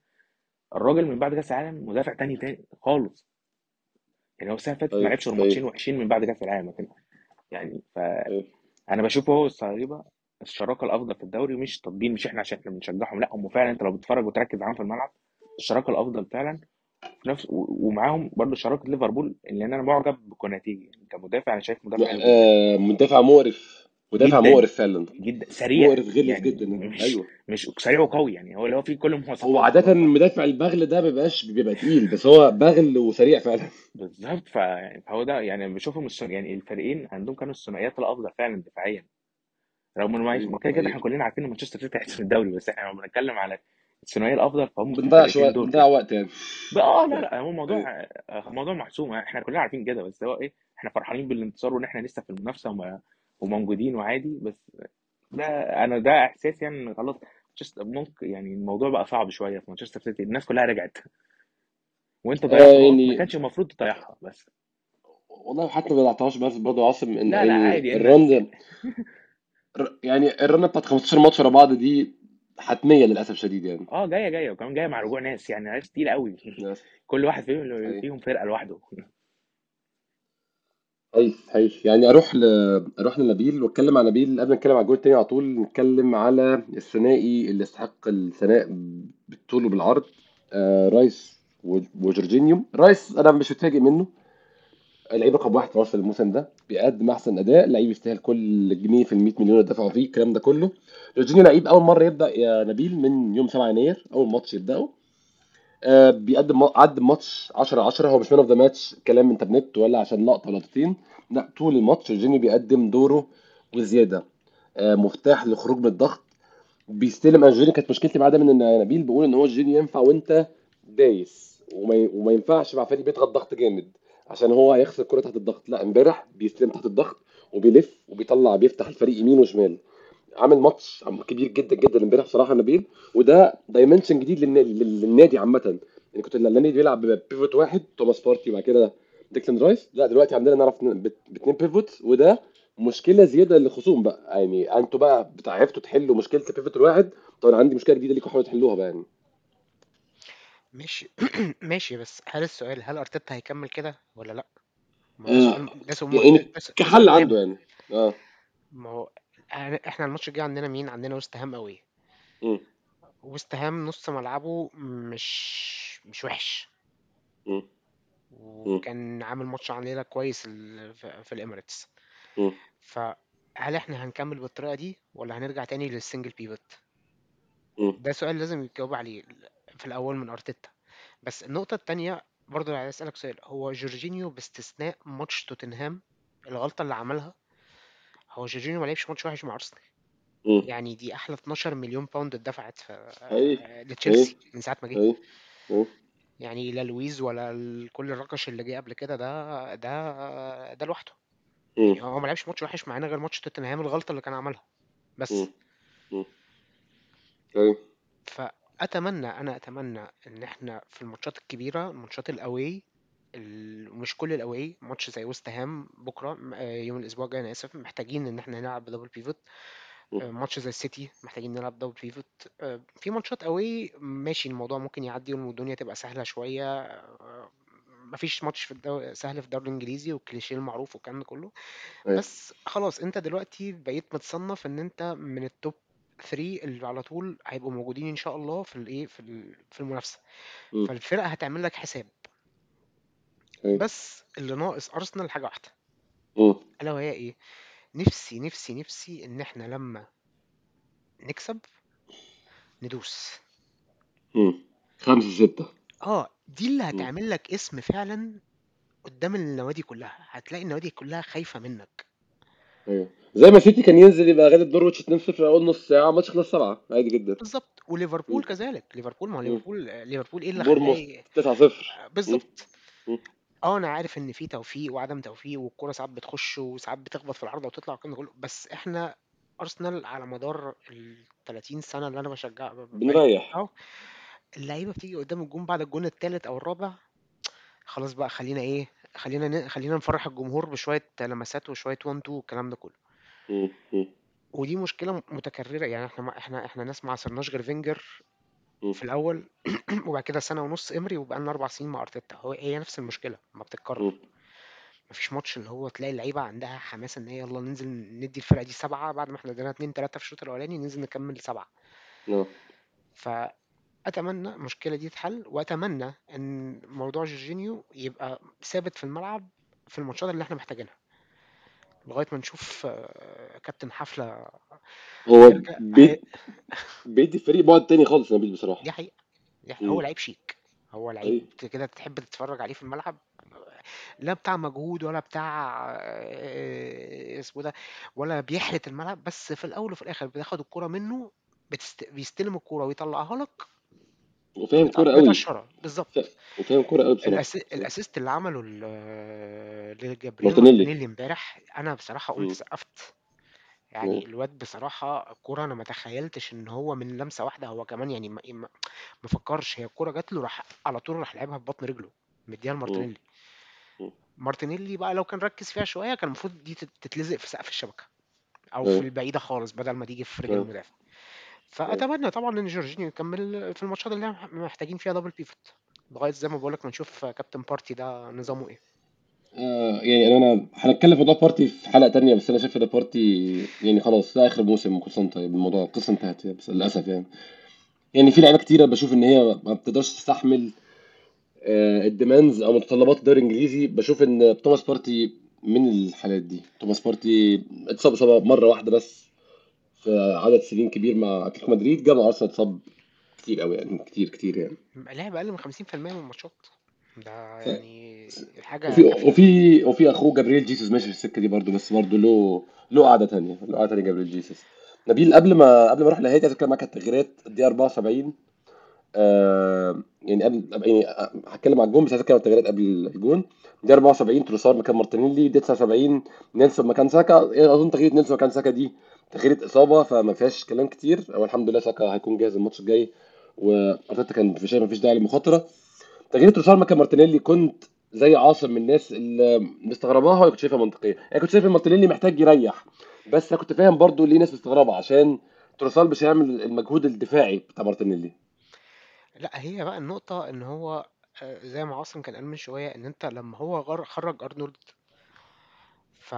الراجل من بعد كأس العالم مدافع تاني تاني خالص. يعني هو السنة اللي فاتت ما أيوه لعبش غير ماتشين وحشين من بعد كأس العالم لكن يعني أيوه. فانا بشوفه هو الصليبه الشراكة الأفضل في الدوري. مش تطبيل مش إحنا عشان إحنا بنشجعهم لأ هم فعلا أنت لو بتتفرج وتركز معاهم في الملعب الشراكة الأفضل فعلا في نفس و- ومعاهم برضه شراكة ليفربول لأن أنا معجب بكوناتي يعني كمدافع أنا شايف مدافع آه مدافع مقرف. مدافع جدا. مقرف فعلا. جدا. سريع. مقرف غلس يعني جدا. مش أيوه. مش سريع وقوي يعني. هو اللي هو فيه كل هو المواصفات عادة مدافع البغل ده مبيبقاش بيبقى تقيل بس هو بغل وسريع فعلا. بالظبط. ف- فهو ده يعني بشوفهم الثن- يعني الفريقين عندهم كانوا الثنائيات الأفضل فعلا دفاعيا. رغم أيوه ما كده كده إحنا أيوه كلنا عارفين إن مانشستر سيتي هيحسم الدوري بس إحنا لو بنتكلم على الثنائية الأفضل فهم بنضيع دول. بنضيع وقت يعني. آه لا لا هو موضوع آه، موضوع محسوم. إحنا كلنا عارفين كده بس هو إيه إحنا فرحانين بالانتصار وإن إحنا لسه في المنافسة وما- وموجودين وعادي بس ده أنا ده إحساس يعني خلاص ممكن يعني الموضوع بقى صعب شوية في مانشستر سيتي. الناس كلها رجعت. وأنت آه ضيعت ما يعني كانش المفروض تضيعها بس. والله حتى ما ضيعتهاش بس برضه عاصم إن لا لا يعني عادي ان ال run يعني ال run بتاعت 15 ماتش ورا بعض دي حتمية للأسف شديد يعني. آه جاية جاية وكمان جاية مع رجوع ناس يعني ناس تقيله قوي. كل واحد فيهم فيهم فرقة لوحده. حقيقي حقيقي يعني أروح ل... أروح لنبيل وأتكلم عن نبيل. قبل ما نتكلم على الجول التاني على طول نتكلم على الثنائي اللي استحق الثناء بالطول وبالعرض آه رايس وجورجينيو. رايس أنا مش متفاجئ منه. لعيب رقم واحد في مصر الموسم ده بيقدم أحسن أداء لعيب يستاهل كل جنيه في ال 100 مليون اللي دفعوا فيه الكلام ده كله. جورجينيو لعيب أول مرة يبدأ يا نبيل من يوم 7 يناير أول ماتش يبدأه. آه، بيقدم قدم ماتش 10 10 هو مش man of the match كلام انترنت ولا عشان لقطة لقطتين لا طول الماتش جورجينيو بيقدم دوره وزيادة. آه، مفتاح للخروج من الضغط. بيستلم أنا كانت مشكلتي معاه دايما إن نبيل بيقول إن هو جورجينيو ينفع وأنت دايس. وما ينفعش مع فريق بيضغط ضغط جامد. عشان هو هيخسر الكره تحت الضغط. لا امبارح بيستلم تحت الضغط وبيلف وبيطلع بيفتح الفريق يمين وشمال. عامل ماتش كبير جدا جدا امبارح بصراحة نبيل. وده dimension جديد للنا- لل- للنادي عامة. يعني كنت النادي بيلعب ب pivot واحد توماس بارتي وبعد كده ديكلان رايس. لا دلوقتي عندنا نعرف ن- بت- باتنين pivot وده مشكلة زيادة للخصوم بقى. يعني أنتوا بقى عرفتوا تحلوا مشكلة ال pivot الواحد طب أنا عندي مشكلة جديدة ليكم حاولوا تحلوها بقى يعني. ماشي. ماشي بس هل السؤال هل أرتيتا هيكمل كده ولا لأ؟ ما هو آه سؤال ده سؤال يعني ده ده سؤال كحل مهم عنده يعني. آه. ما هو إحنا- إحنا الماتش الجاي عندنا مين؟ عندنا ويست هام قوي مم. ويست هام نص ملعبه مش مش وحش. مم. مم. وكان عامل ماتش علينا كويس ال- في في الإميريتس. مم. فهل إحنا هنكمل بالطريقة دي ولا هنرجع تاني لل single pivot مم. ده سؤال لازم يتجاوب عليه. في الأول من أرتيتا. بس النقطة التانية برضه عايز أسألك سؤال. هو جورجينيو باستثناء ماتش توتنهام الغلطة اللي عملها هو جورجينيو ما لعبش ماتش وحش مع أرسنال؟ مم. يعني دي أحلى 12 مليون pound اتدفعت في آه، لتشيلسي من ساعة ما جه. يعني لا لويز ولا كل الرقش اللي جه قبل كده ده ده ده لوحده. يعني هو ما لعبش ماتش وحش معانا غير ماتش توتنهام الغلطة اللي كان عملها. بس. مم. مم. حقيقي. فاتمنى أنا أتمنى إن إحنا في الماتشات الكبيرة الماتشات ال away ال- مش كل ال away ماتش زي وست هام بكرة م- آه، يوم الأسبوع الجاي أنا آسف محتاجين إن إحنا نلعب ب double pivot آه،. ماتش زي السيتي محتاجين نلعب double pivot آه، في ماتشات away ماشي الموضوع ممكن يعدي والدنيا تبقى سهلة شوية آه، مفيش ماتش في الدو... سهل في الدوري الإنجليزي والكليشيه المعروف والكلام ده كله أيوة. بس خلاص أنت دلوقتي بقيت متصنف إن أنت من ال top 3 اللي على طول هيبقوا موجودين إن شاء الله في الايه في ال- في المنافسة مم. فالفرقة هتعمل لك حساب. بس اللي ناقص ارسنال حاجة واحدة مم. ألا وهي إيه نفسي نفسي نفسي إن إحنا لما نكسب ندوس مم. خمسة ستة آه دي اللي مم. هتعمل لك اسم فعلا قدام النوادي كلها هتلاقي النوادي كلها خايفة منك أيوه زي ما سيتي كان ينزل يبقى غالب نورويتش 2-0 أول نص ساعة ماتش خلص سبعة عادي جدا بالظبط وليفربول. كذلك ليفربول ما هو. ليفربول ليفربول إيه اللي بورنموث خلاه 9-0 آه،. بالظبط. آه أنا عارف إن في توفيق وعدم توفيق والكرة ساعات بتخش وساعات بتخبط في العارضة وتطلع والكلام ده كله بس إحنا أرسنال على مدار ال 30 سنة اللي أنا بشجع بنريح أهو اللعيبة بتيجي قدام الجون بعد الجون التالت أو الرابع خلاص بقى خلينا إيه خلينا ن... خلينا نفرح الجمهور بشوية لمسات وشوية 1 2 والكلام ده كله مم. مم. ودي مشكلة متكررة يعني إحنا ما إحنا إحنا ناس ما عصرناش غير فينجر مم. في الأول وبعد كده سنة ونص إمري وبقى لنا أربع سنين مع ارتيتا هو هي نفس المشكلة ما بتتكرر. مفيش ماتش اللي هو تلاقي اللعيبة عندها حماس إن هي يلا ننزل ندي الفرقة دي سبعة بعد ما إحنا ادينا اتنين تلاتة في الشوط الأولاني ننزل نكمل سبعة آه ف أتمنى المشكلة دي تتحل وأتمنى إن موضوع جورجينيو يبقى ثابت في الملعب في الماتشات اللي إحنا محتاجينها لغاية ما نشوف آه، كابتن حفلة. هو هيرجع بيدي الفريق بعد تاني خالص نبيل بصراحة. دي حقيقة. دي حقيقة. هو. لعيب شيك. هو لعيب كده تحب تتفرج عليه في الملعب؟ لا بتاع مجهود ولا بتاع آه، اسمه ده ولا بيحرت الملعب بس في الأول وفي الآخر بتاخد الكرة منه بتست... بيستلم الكرة ويطلعها لك وفاهم كورة قوي. بتقشرها بالظبط. ف- وفاهم كورة قوي بصراحة. الأس... ال assist اللي عمله ل- لجابرييل مارتينيلي. مارتينيلي امبارح أنا بصراحة قمت مم. سقفت. يعني مم. الواد بصراحة الكرة أنا ما تخيلتش إن هو من لمسة واحدة هو كمان يعني ما, ما ما فكرش هي الكرة جات له راح على طول راح لعبها ببطن رجله مديها مم. لمارتينيلي. مم. مارتينيلي بقى لو كان ركز فيها شوية كان المفروض دي تت- تتلزق في سقف الشبكة أو في أيوة. البعيدة خالص بدل ما تيجي في رجل أيوة. المدافع. أيوة فاتمنى طبعا إن جورجينيو يكمل في الماتشات اللي إحنا محتاجين فيها double pivot لغاية زي ما بقولك ما نشوف كابتن بارتي ده نظامه إيه. آه يعني أنا هنتكلم في موضوع بارتي في حلقة تانية بس أنا شايف إن بارتي يعني خلاص ده آخر موسم كل سنة طيب الموضوع القصة انتهت يعني بس للأسف يعني. يعني في لعيبة كتيرة بشوف إن هي ما بتقدرش تستحمل آه ال demands أو متطلبات الدوري الإنجليزي. بشوف إن توماس بارتي من الحالات دي. توماس بارتي اتصاب إصابة مرة واحدة بس عدد سنين كبير مع أتلتيكو مدريد. مع أرسنال اتصاب كتير قوي يعني كتير كتير يعني. لعب أقل من 50% من الماتشات. ده. يعني حاجة وفي وفي وفي أخوه جابرييل جيسوس ماشي في السكة دي برضه بس برضه له له قعدة تانية له قعدة تانية جابرييل جيسوس. نبيل قبل ما قبل ما أروح لهادي عايز أتكلم معاك على التغييرات. الدقيقه 74 آه يعني قبل يعني هتكلم على الجون بس عايز أتكلم على التغييرات قبل الجون. دي 74 تروسار مكان مارتينيلي. دي 79 نيلسون مكان ساكا. أظن تغيير نيلسون مكان ساكا دي؟ تغييرة إصابة فما فيهاش كلام كتير. هو الحمد لله ساكا هيكون جاهز الماتش الجاي وأرتيتا كان في شايف ما فيش داعي للمخاطرة. تغيير تروسار مكان مارتينيلي كنت زي عاصم من الناس اللي مستغرباها ولا كنت شايفها منطقية. يعني كنت شايف إن مارتينيلي محتاج يريح بس أنا كنت فاهم برضو ليه ناس مستغربة عشان تروسار مش هيعمل المجهود الدفاعي بتاع مارتينيلي. لا هي بقى النقطة إن هو آه، زي ما عاصم كان قال من شوية إن أنت لما هو خرج أرنولد ف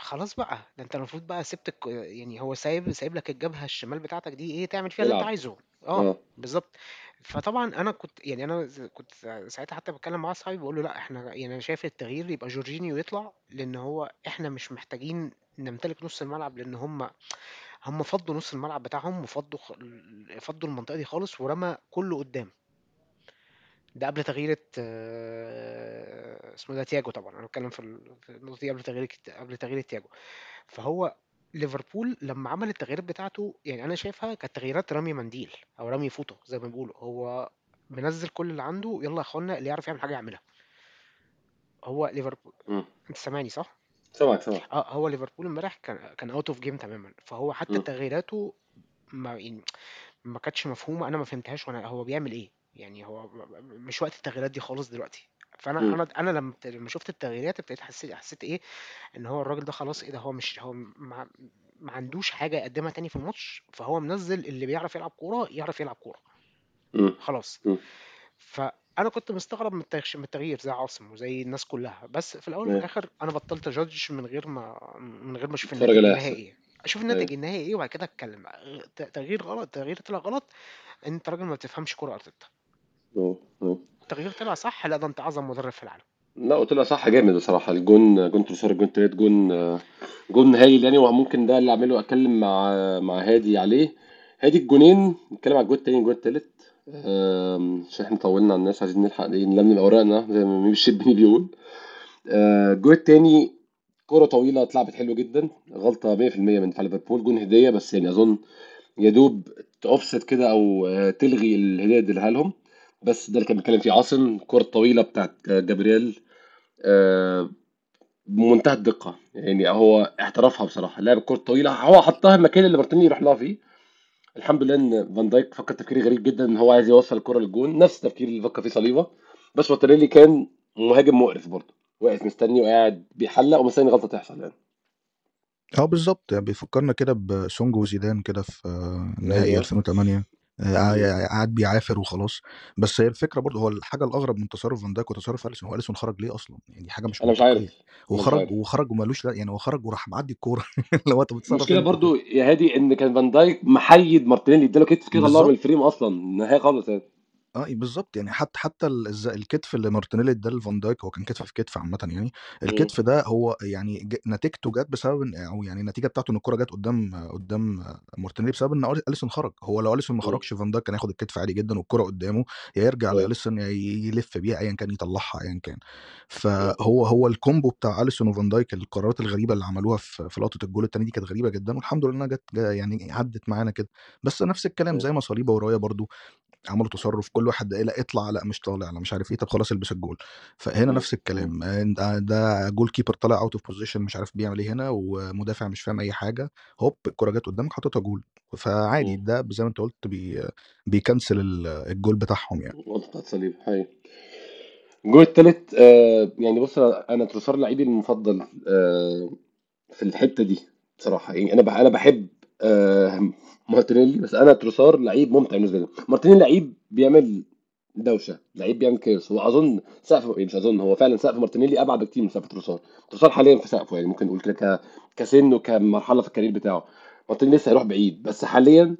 خلاص بقى ده أنت المفروض بقى سبت الك... يعني هو سايب سايب لك الجبهة الشمال بتاعتك دي إيه تعمل فيها اللي أنت يلعب عايزه. آه آه. بالظبط فطبعا أنا كنت يعني أنا ز- كنت ساعتها حتى بتكلم مع أصحابي بقول له لأ إحنا يعني أنا شايف التغيير يبقى جورجينيو يطلع لأن هو إحنا مش محتاجين نمتلك نص الملعب لأن هم هم فضوا نص الملعب بتاعهم وفضوا خ... فضوا المنطقة دي خالص ورمى كله قدام. ده قبل تغيير اسمه ده تياجو طبعا. أنا بتكلم في ال- في النقطة دي قبل تغيير قبل تغيير تياجو. فهو ليفربول لما عمل التغييرات بتاعته يعني أنا شايفها كانت تغييرات رمي منديل أو رمي فوطه زي ما بيقولوا. هو منزل كل اللي عنده يلا يا أخوانا اللي يعرف يعمل حاجة يعملها. هو ليفربول. أنت سامعني صح؟ سامعك سامعك. آه هو ليفربول امبارح كان كان out of game تماما. فهو حتى. تغييراته ما يعني ما كانتش مفهومة. أنا ما فهمتهاش. وأنا هو بيعمل إيه؟ يعني هو مش وقت التغييرات دي خالص دلوقتي. فأنا مم. أنا أنا لما لما شفت التغييرات ابتديت حسيت حسيت إيه؟ إن هو الراجل ده خلاص إيه ده هو مش هو ما, ما عندوش حاجة يقدمها تاني في الماتش فهو منزل اللي بيعرف يلعب كورة يعرف يلعب كورة. خلاص. مم. فأنا كنت مستغرب من التغيير زي عاصم وزي الناس كلها. بس في الأول وفي الآخر أنا بطلت جادج من غير ما من غير ما أشوف اتفرج الناتج على النهائي احسن إيه أشوف الناتج أيوه النهائي إيه وبعد كده أتكلم. تغيير غلط تغيير طلع غلط أنت راجل ما بتفهمش كورة أرتيتا. أه، أه. التغيير طلع صح؟ لا ده انت أعظم مدرب في العالم. لا قلت له صح جامد بصراحة. الجون جون تروسار الجون تالت جون جون هايل يعني. وممكن ده اللي أعمله أتكلم مع مع هادي عليه. هادي الجونين نتكلم على الجون التاني الجون التالت. عشان إحنا طولنا على الناس عايزين نلحق إيه نلملم اوراقنا زي ما ميمي الشربيني بيقول. آه، الجون التاني كرة طويلة اتلعبت حلو جدا. غلطة 100% من دفاع ليفربول. جون هدية بس يعني أظن يا دوب تأوفست كده أو آه، تلغي الهدية اللي لهم. بس ده اللي كان بيتكلم فيه عاصم الكرة الطويلة بتاعت جابرييل آه، بمنتهى الدقة. يعني هو احترفها بصراحة. لعب الكرة الطويلة هو حطها المكان اللي مارتينيلي يروح لها فيه. الحمد لله إن فان دايك فكر تفكير غريب جدا إن هو عايز يوصل الكرة للجون. نفس التفكير اللي فكر فيه صليبة. بس مارتينيلي كان مهاجم مقرف برضه. واقف مستني وقاعد بيحلق ومستني غلطة تحصل يعني. آه بالظبط. يعني بيفكرنا كده بسونج وزيدان كده في آه، نهائي أيوه. 2008 آه، مم. قاعد بيعافر وخلاص. بس هي الفكرة برضه هو الحاجة الأغرب من تصرف فان دايك وتصرف أليسون هو أليسون خرج ليه أصلا؟ يعني حاجة مش أنا مش عارف هو أنا مش خرج عارف. وخرج ومالوش لا يعني هو خرج وراح معدي الكورة. لو أنت بتتصرف المشكلة برضو يا هادي إن كان فان دايك محيد مارتينيلي إداله كتف كده طلعه من ال frame أصلا نهائي خالص يعني. آه بالظبط يعني حتى حتى ال- الز- الكتف اللي مارتينيلي اداه لفان دايك هو كان كتف في كتف عامه يعني مم. الكتف ده هو يعني ج- نتيجته جت بسبب إن- أو يعني النتيجة بتاعته إن الكرة جت قدام قدام مارتينيلي بسبب إن ألي- أليسون خرج هو لو أليسون ما مم. خرجش فان دايك كان ياخد الكتف عادي جدا والكرة قدامه يا يرجع أيوه لأليسون يا يلف بيها ايا كان يطلعها ايا كان. فهو هو ال combo بتاع أليسون وفان دايك القرارات الغريبة اللي عملوها في في لقطة الجول الثاني دي كانت غريبة جدا والحمد لله إنها جت يعني عدت معانا كده بس نفس الكلام زي ما صليبة ورايا برضو عملوا تصرف كل واحد قال لا اطلع لا مش طالع لا مش عارف إيه طب خلاص البس الجول فهنا. نفس. الكلام آه، ده ده goalkeeper طالع out of position مش عارف بيعمل إيه هنا ومدافع مش فاهم أي حاجة هوب الكرة جت قدامك حطيتها جول فعادي. ده زي ما أنت قلت بي بي cancel ال- الجول بتاعهم يعني بتاعت صليبا هي الجول التالت آه يعني بص أنا تروسار لعيبي المفضل آه في الحتة دي بصراحة يعني أنا أنا بحب آه مارتينيلي بس أنا تروسار لعيب ممتع بالنسبة لي. مارتينيلي لعيب بيعمل دوشة لعيب بيعمل كيرس هو أظن سقف يعني مش أظن هو فعلا سقف مارتينيلي أبعد بكتير من سقف تروسار. تروسار حاليا في سقفه يعني ممكن نقول كده كسن وكمرحله في ال career بتاعه. مارتينيلي لسه هيروح بعيد بس حاليا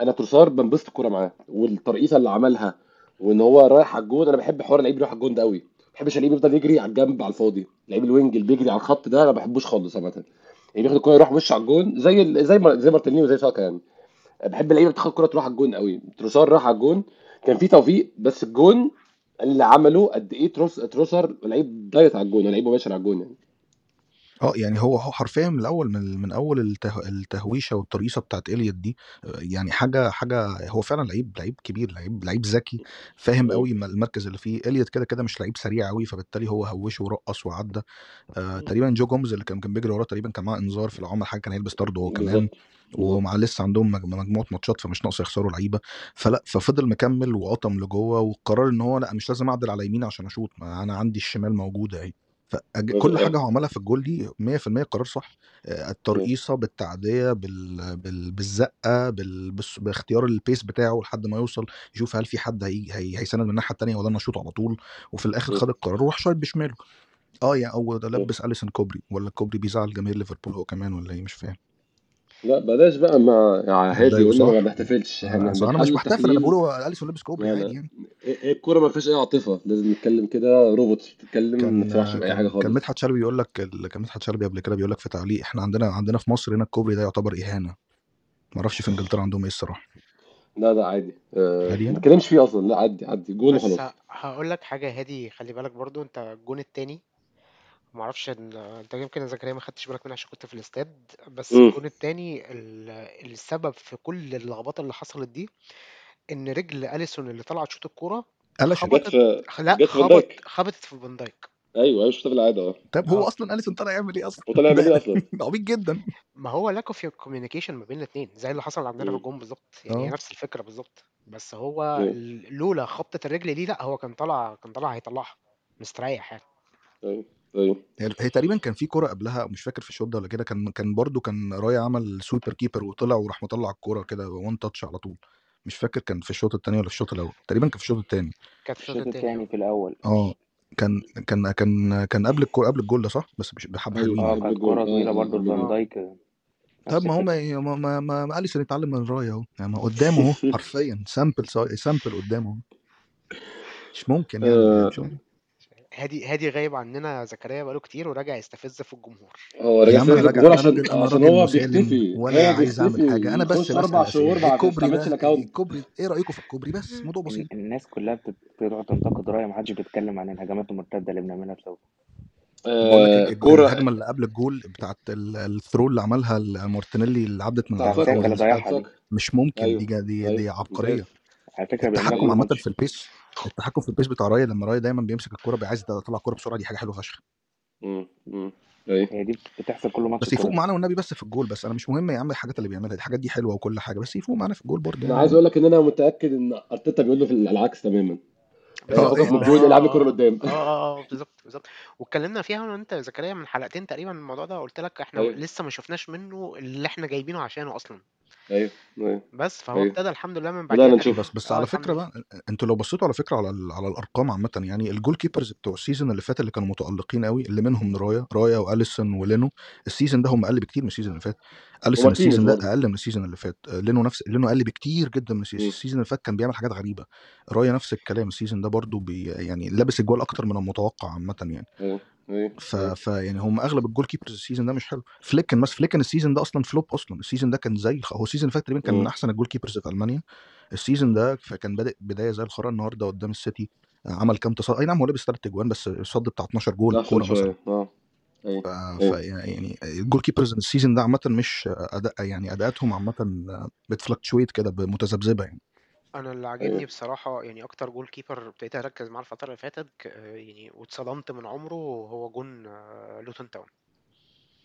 أنا تروسار بنبسط الكورة معاه. والترقيصة اللي عملها وإن هو رايح على الجون أنا بحب حوار اللعيب يروح على الجون ده قوي ما بحبش اللعيب يفضل يجري على الجنب على الفاضي. لعيب ال wing اللي بيجري على الخط ده أنا ما بحبوش خالص عامة. بياخد الكورة يروح وش على الجون زي زي زي مارتينيلي وزي ساكا يعني. بحب اللعيبة بتاخد الكورة تروح على الجون قوي. تروسار راح على الجون كان في توفيق بس الجون اللي عمله قد إيه تروس تروسار لعيب direct على الجون لعيب مباشر على الجون يعني. آه يعني هو هو حرفيا من الأول من من أول الته التهويشة والترقيصه بتاعت إليوت دي آه، يعني حاجة حاجة هو فعلا لعيب لعيب كبير لعيب لعيب ذكي فاهم. قوي الم- المركز اللي فيه. إليوت كده كده مش لعيب سريع قوي فبالتالي هو هوشه ورقص وعدى. آه تقريبا جو جومز اللي كان كان بيجري وراه تقريبا كان معاه إنذار في العمر حاجة كان هيلبس طرد هو كمان بالظبط بالظبط ومع لسه عندهم مج- مجموعة ماتشات فمش ناقص يخسروا لعيبة. فلأ ففضل مكمل وقطم لجوه وقرر إن هو لأ مش لازم أعدل على يمين عشان أشوط ما أنا عندي الشمال موجوده أهي. فكل حاجة هو عملها في الجول دي 100% قرار صح آه، الترقيصة بالتعدية بال... بال... بالزقة بال... باختيار ال pace بتاعه لحد ما يوصل يشوف هل في حد هي... هي... هي send من الناحية التانية ولا أنا اشوط على طول وفي الآخر. خد القرار وراح شايط بشماله آه يعني أو ده. لبس اليسون كوبري ولا كوبري بيزعل جماهير ليفربول هو كمان ولا إيه مش فاهم لا بلاش بقى ما يا هادي اتضايقوا قلنا ما صح؟ بنحتفلش إحنا صح. أنا مش بحتفل أنا بقول تحليل هو اليسون لابس كوبري لا عادي يعني. إيه- إيه الكورة ما فيهاش أي عاطفة. لازم نتكلم كده روبوت بتتكلم ما تفرحش بأي كان حاجة كان خالص مدحت شلبي بيقول لك كان مدحت شلبي قبل كده بيقول لك في تعليق إحنا عندنا عندنا في مصر هنا الكوبري ده يعتبر إهانة. ما أعرفش في إنجلترا عندهم إيه الصراحة. لا لا عادي. أه عادي ما يعني نتكلمش فيه أصلا. لا عادي عادي. جول بس وخلاص. هقول لك حاجة هادي خلي بالك برضو أنت الجون التاني ما أعرفش إن انت يمكن يا زكريا ما خدتش بالك منها عشان كنت في الاستاد بس امم الجون التاني ال- السبب في كل اللخبطة اللي حصلت دي إن رجل أليسون اللي طلعت شوط الكورة قلشت جت خبطت في لا جت في فان خبط دايك. خبطت في فان دايك. أيوه أيوه شفتها في العادة أه. طب هو آه. أصلا أليسون طلع يعمل إيه أصلا؟ وطلع يعمل ده إيه أصلا؟ ده عبيط جدا. ما هو lack of communication ما بين الاثنين زي اللي حصل عندنا في امم الجون بالظبط يعني هي آه. نفس الفكرة بالظبط. بس هو ال- لولا خبطة الرجل دي لا هو كان طلع كان طلع هيطلعها مستريح يعني. أيوه. أيوه. هي تقريبا كان في كورة قبلها مش فاكر في الشوط ده ولا كده كان كان برضو كان رايا عمل sweeper keeper وطلع وراح مطلع الكورة كده one touch على طول. مش فاكر كان في الشوط الثاني ولا في الشوط الأول تقريبا كان في الشوط الثاني كانت في الشوط آه التاني في الأول. آه كان كان كان كان قبل الكوره قبل الجول ده صح؟ بس مش بحبه أيوه حلوين آه كانت طويلة أه برضو قبل لفان دايك. طب ما هو ما ما ما, ما, ما اليسون يتعلم من رايا أهو. يعني ما قدامه أهو حرفيا. sample sample قدامه مش ممكن يعني مش آه، ممكن. هادي هادي غايب عننا زكريا بقاله كتير وراجع يستفز في الجمهور. هو يا راجع عم سيد راجع الجمهور عشان عشان راجل هو بيختفي. ولا عايز أعمل حاجة. أنا بس بسال أربع شهور ما الكوبري ال account. الكوبري إيه رأيكم في الكوبري بس؟ موضوع بسيط. الناس كلها بت- بتقعد تنتقد رايا محدش بيتكلم عن الهجمات المرتدة اللي بنعملها بسبب لك آه كورة. الهجمة اللي قبل الجول بتاعت ال- ال throw اللي عملها مارتينيلي اللي عدت من مش ممكن. دي أيوه. دي أيوه دي مثال عبقرية. على فكرة بيعملوها التحكم عامة في البيس. التحكم في ال pace بتاع رايا لما رايا دايما بيمسك الكورة بيبقى عايز يطلع الكوره بسرعة دي حاجة حلوة فشخ. امم امم أيوه هي دي بتحصل كل ماتش بس يفوق معانا والنبي بس في الجول بس. أنا مش مهم يا عم الحاجات اللي بيعملها دي الحاجات دي حلوة وكل حاجة بس يفوق معانا في الجول برضه أنا يعني. عايز أقول لك إن أنا متأكد إن أرتيتا بيقول له في العكس تماما. آه، من آه الجول آه العب لي الكورة آه لقدام. آه آه بالظبط بالظبط. واتكلمنا فيها أنا وأنت يا زكريا من حلقتين تقريبا الموضوع ده قلت لك إحنا أيوه. لسه ما شفناش منه اللي إحنا جايبينه عشانه أصلا. أيوه أيوه بس فهو أيوه. ابتدى الحمد لله من بعديها. بدأنا نشوف. بس بس على فكرة بقى أنتوا لو بصيتوا على فكرة على ال- على الأرقام عامة يعني ال goalkeepers بتوع ال season اللي فات اللي كانوا متألقين قوي اللي منهم رايا رايا وأليسون ولينو ال season ده هم أقل بكتير من ال season اللي فات. أليسون ال season ده أقل من ال season اللي فات. آه، لينو نفس لينو أقل بكتير جدا من ال season. ال season اللي فات كان بيعمل حاجات غريبة. رايا نفس الكلام. ال season ده برضه بي يعني لابس الجوال أكتر من المتوقع عامة يعني. ف... ف يعني هم أغلب ال goalkeepers ال season ده مش حلو. فليكن بس فليكن ال season ده أصلا flop أصلا. ال season ده كان زي هو ال season اللي فات تقريبا كان من. أحسن ال goalkeepers في ألمانيا. ال season ده كان بادئ بداية زي الخرا النهارده قدام السيتي. عمل كام تصدي أي نعم هو لبس ثلاث اجوان بس صد بتاع 12 جول كوره مثلا. آه. ف... ف يعني ال goalkeepers ال season ده عامه مش أداء يعني أداءاتهم عامه بت fluctuate كده متذبذبه يعني. أنا اللي عاجبني أيوه بصراحة يعني أكتر goalkeeper ابتديت أركز معاه الفترة اللي فاتت ك- يعني واتصدمت من عمره هو جون آه، لوتون تاون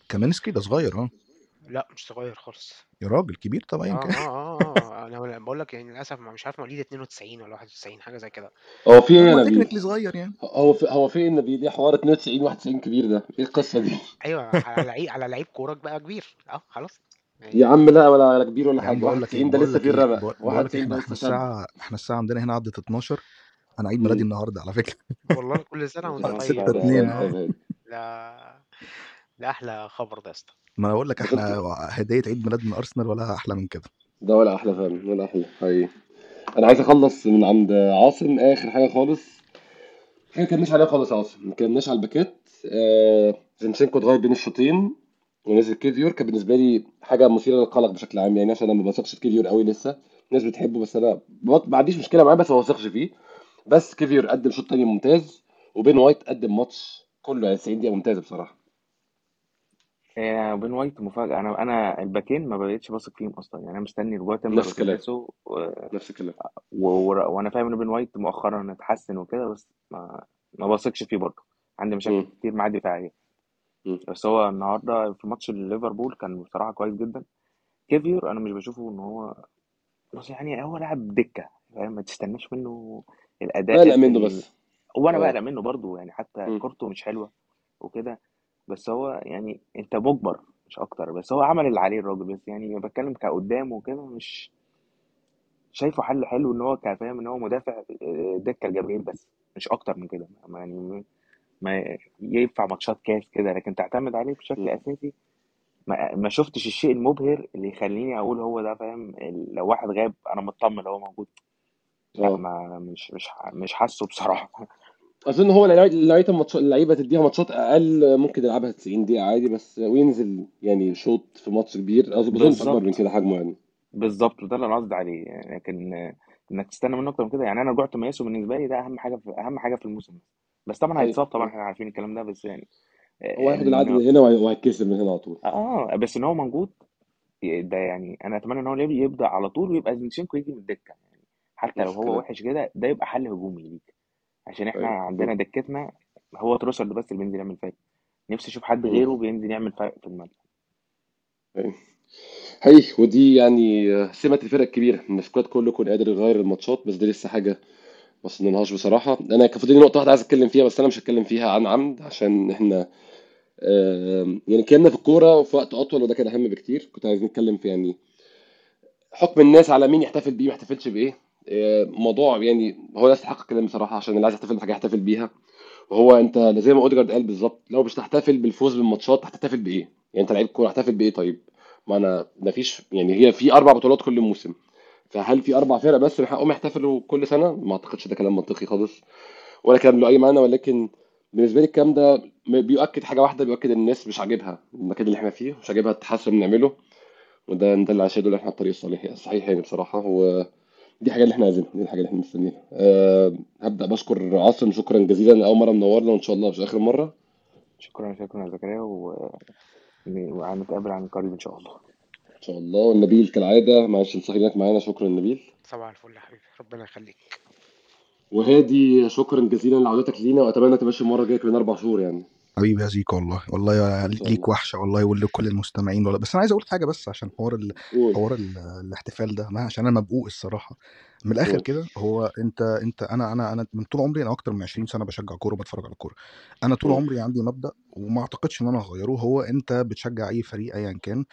كامينسكي ده صغير آه. لأ مش صغير خالص. يا راجل كبير طب آه ايا كان آه آه آه أنا بقول لك يعني للأسف ما- مش عارف مواليد 92 ولا 91 حاجة زي كده. هو في إيه يا هو نبيل تكنيكلي صغير يعني. هو في هو في إيه نبيل إيه حوار 92 91 كبير ده. إيه القصة دي؟ أيوه على لعيب على لعيب كورة بقى كبير. آه خلاص. يا يعني عم لا ولا ولا كبير ولا يا عم بقول لك إيه 91 ده بقول لسه لك فيه لك 91 إحنا ده إحنا لسه شاب الساعة إحنا الساعة عندنا هنا عدت 12 أنا عيد ميلادي مم. النهارده على فكرة. والله كل سنة وأنت طيب. طيب 6 طيب 2 طيب آه طيب هادي ده أحلى خبر ده يا اسطى. ما أنا بقول لك إحنا هدية عيد ميلاد من أرسنال ولا أحلى من كده. ده ولا أحلى فعلا ولا أحلى حقيقي. أنا عايز أخلص من عند عاصم آخر حاجة خالص. حاجة ما كناش عليها خالص يا عاصم ما كناش على الباكات آه زينشينكو اتغير بين الشوطين ونزل كيفيور كان بالنسبة لي حاجة مثيرة للقلق بشكل عام. يعني عشان أنا ما بثقش في كيفيور قوي لسه. الناس بتحبه بس أنا ما عنديش مشكلة معاه بس ما بثقش فيه. بس كيفيور قدم شوط تاني ممتاز وبين وايت قدم ماتش كله يعني 90 دقيقه ممتازة بصراحة. آه، بين وايت مفاجأة أنا أنا الباكين ما بقتش واثق فيهم أصلا يعني أنا مستني تمبر نفس الكلام و... نفس الكلام و... و... وأنا فاهم إن بين وايت مؤخرا اتحسن وكده بس ما ما بثقش فيه برضه عندي مشاكل مم. كتير معاه دفاعية مم. بس هو النهارده في ماتش ليفربول كان بصراحة كويس جدا كيفيور أنا مش بشوفه إن هو بس يعني هو لاعب دكة فاهم ما تستناش منه الأداء بقلق. منه. بس وأنا آه بقلق منه برضو يعني حتى مم. كورته مش حلوة وكده بس هو يعني أنت مجبر مش أكتر. بس هو عمل اللي عليه الراجل. بس يعني بتكلم كقدام وكده مش شايفه حل حلو إن هو كان فاهم إن هو مدافع آه، دكة لجبريل بس. مش أكتر من كده. ما يعني ما ينفع ماتشات كاس كده. لكن تعتمد عليه بشكل مم. أساسي. ما, ما شفتش الشيء المبهر اللي يخليني أقول هو ده فاهم؟ لو واحد غاب أنا مطمن هو موجود. لأ آه. ما مش مش مش حاسه بصراحة. أظن هو لعيبة الماتش اللعيبه تديها ماتشات أقل ممكن يلعبها 90 دقيقة عادي بس وينزل يعني شوط في ماتش كبير. اظنش أكبر من كده حجمه يعني. بالظبط. وده اللي أنا قصدي عليه. يعني لكن إنك تستنى منه أكتر من كده. يعني أنا رجوع مياسو بالنسبة لي. ده أهم حاجة في أهم حاجة في الموسم. بس طبعا أيوه. هيتصاب طبعا. إحنا عارفين الكلام ده. بس يعني هو هياخد العقد ان من هنا وهي- وهيتكسر من هنا على طول. آه. بس إن هو موجود ده يعني أنا أتمنى إن هو يب- يبدأ على طول ويبقى زينشينكو يجي من الدكة. يعني حتى لو هو وحش كده ده يبقى حل هجومي ليك. عشان إحنا أيوه عندنا. دكتنا هو تروسرد بس اللي بينزل يعمل فارق نفسي أشوف حد. غيره بينزل يعمل فارق في الملعب. أيوه هي ودي يعني سمة الفرق الكبيرة. إن ال squad كله يكون قادر يغير الماتشات بس دي لسه حاجة ما وصلناش بصراحة. أنا كان فاضل نقطة واحدة عايز أتكلم فيها بس أنا مش هتكلم فيها عن عمد عشان إحنا يعني اتكلمنا في الكورة في وقت أطول وده كان أهم بكتير. كنت عايز نتكلم في يعني حكم الناس على مين يحتفل بيه وما يحتفلش بإيه. موضوع يعني هو لا يستحق الكلام بصراحة عشان اللي عايز يحتفل بحاجة يحتفل بيها وهو أنت زي ما أوديجارد قال بالظبط لو مش تحتفل بالفوز بالماتشات هتحتفل بإيه؟ يعني أنت لعيب كورة هتحتفل بإيه طيب؟ ما أنا ما فيش يعني هي في أربع بطولات كل موسم فهل في أربع فرق بس من حقهم يحتفلوا كل سنة؟ ما أعتقدش ده كلام منطقي خالص ولا كلام له أي معنى ولكن بالنسبة لي الكلام ده بيؤكد حاجة واحدة بيؤكد إن الناس مش عاجبها المكان اللي إحنا فيه مش عاجبها التحسن اللي بنعمله وده ده اللي عشان إحنا الطريق الصحيح الصحيح يعني بصراحة ودي حاجة اللي إحنا عايزينها دي الحاجة اللي إحنا مستنيينها. أه هبدأ بشكر عاصم شكرا جزيلا أول مرة منورنا وإن شاء الله مش آخر مرة. شكرا شكرا يا زكريا و... وهنتقابل عن قريب إن شاء الله. إن شاء الله. والنبيل كالعادة معلش نصحي معانا شكرا نبيل صباح الفل يا حبيبي ربنا يخليك. وهادي شكرا جزيلا لعودتك لينا وأتمنى تمشي المرة الجاية كمان أربع شهور يعني. حبيبي يا زيكو والله. والله ليك وحشة والله ولكل المستمعين والله. بس أنا عايز أقول حاجة بس عشان حوار ال... حوار ال... الاحتفال ده ما عشان أنا مبقوق الصراحة. من الآخر كده هو أنت أنت أنا أنا أنا من طول عمري أنا أكتر من 20 سنة بشجع كورة وبتفرج على كورة. أنا طول. عمري عندي مبدأ وما أعتقدش إن أنا هغيره هو أنت بتشجع أي فريق ايا كان.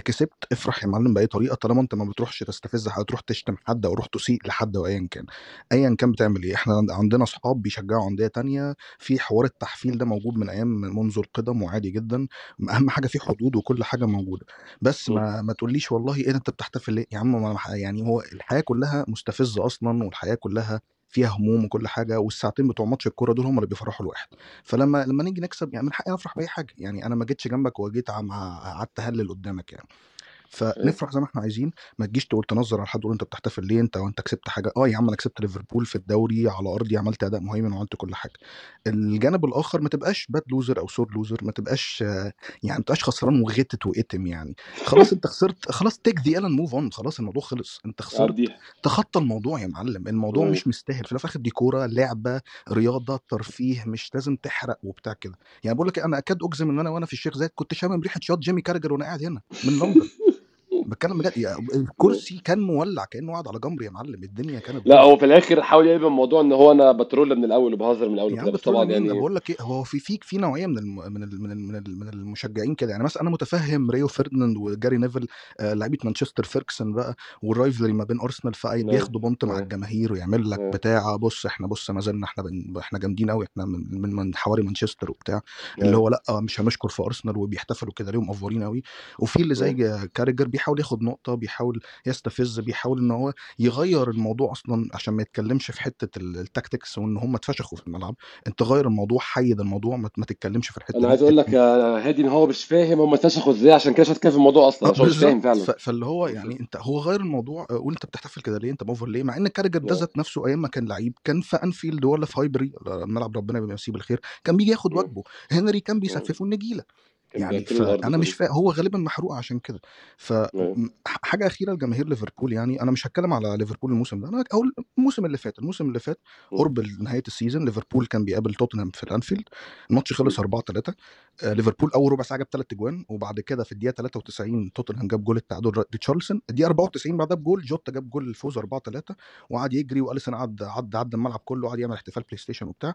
كسبت افرح يا معلم بأي طريقة طالما أنت ما بتروحش تستفز حد تروح تشتم حد أو تروح تسيء لحد أو ايا كان. ايا كان بتعمل إيه؟ إحنا عند- عندنا اصحاب بيشجعوا أندية تانية في حوار التحفيل ده موجود من أيام منذ القدم وعادي جدا أهم حاجة في حدود وكل حاجة موجودة. بس. ما ما تقوليش والله إيه أنت بتحتفل ليه؟ يا عم ما يعني هو الحياة كلها مستفزة أصلا والحياة كلها فيها هموم وكل حاجة والساعتين بتوع ماتش الكورة دول هم اللي بيفرحوا الواحد. فلما لما نيجي نكسب يعني من حقي أفرح بأي حاجة. يعني أنا ما جيتش جنبك وجيت قعدت أهلل قدامك يعني. فنفرح زي ما إحنا عايزين. ما تجيش تقول تنظر على حد تقول انت بتحتفل ليه؟ انت وانت كسبت حاجة. آه يا عم أنا كسبت ليفربول في الدوري على أرضي عملت أداء مهيمن وعملت كل حاجة. الجانب الآخر ما تبقاش bad loser أو sore loser ما تبقاش يعني ما تبقاش خسران وغتت واتم يعني. خلاص أنت خسرت خلاص take the L move on خلاص الموضوع خلص. أنت خسرت. تخطى الموضوع يا معلم. الموضوع مش مستاهل. في الآخر دي كوره لعبة رياضة ترفيه مش لازم تحرق وبتاع كده. يعني بقول لك إيه، أنا أكاد أجزم إن أنا وأنا في الشيخ زايد كنت شامم ريحة شياط جيمي كاراجر وأنا قاعد هنا من لندن. بتكلم بجد يعني الكرسي كان مولع كأنه قاعد على جمر يا معلم الدنيا كانت لا هو في الآخر حاول يقلب الموضوع إن هو أنا ب troll من الأول وبهزر من الأول عم بس طبعا يعني بقول لك إيه هو في في في نوعية من الم من ال من ال من, ال من المشجعين كده؟ يعني مثلا أنا متفهم ريو فيرديناند وجاري نيفل آه لعيبة مانشستر فيرجسون بقى وال rivalry ما بين أرسنال أيوه فبياخدوا بنط مع الجماهير ويعمل لك بتاع بص إحنا بص ما زلنا إحنا بن إحنا جامدين قوي إحنا من من, من حواري مانشستر وبتاع اللي هو لأ مش هنشكر في أرسنال وبيحتفلوا كده ليه مأفورين قوي وفي اللي زي كاراجر بيحاول ياخد نقطة بيحاول يستفز بيحاول إن هو يغير الموضوع أصلا عشان ما يتكلمش في حتة ال- ال tactics وإن هم اتفشخوا في الملعب. أنت غير الموضوع حيد الموضوع ما تتكلمش في الحتة أنا عايز أقول لك يا هادي إن هو مش فاهم هم اتفشخوا إزاي عشان كده هتكلم في الموضوع أصلا. هو مش فاهم فعلا. فاللي هو يعني أنت هو غير الموضوع آه، قول أنت بتحتفل كده ليه؟ أنت مأفور ليه؟ مع إن كاراجر ده ذات نفسه أيام ما كان لعيب كان في أنفيلد ولا في هايبري ملعب ربنا بيمسيه بالخير كان بيجي ياخد. واجبه. هنري كان. بيسففه النجيلة. يعني فانا مش فاهم هو غالبا محروق عشان كده أيوه فحاجه أخيرة لجماهير ليفربول يعني أنا مش هتكلم على ليفربول الموسم ده أنا هقول الموسم اللي فات الموسم اللي فات. قرب نهايه ال season ليفربول كان بيقابل توتنهام في الأنفيلد الماتش خلص مم. 4 3 ليفربول أول ربع ساعة جاب ثلاث اجوان وبعد كده في الدقيقة 93 توتنهام جاب جول التعادل ريتشارلسون الدقيقة 94 بعدها بجول جوتا جاب جول الفوز 4 3 وقعد يجري وأليسون قعد عدى عدى الملعب كله وقعد يعمل احتفال بلاي ستيشن وبتاع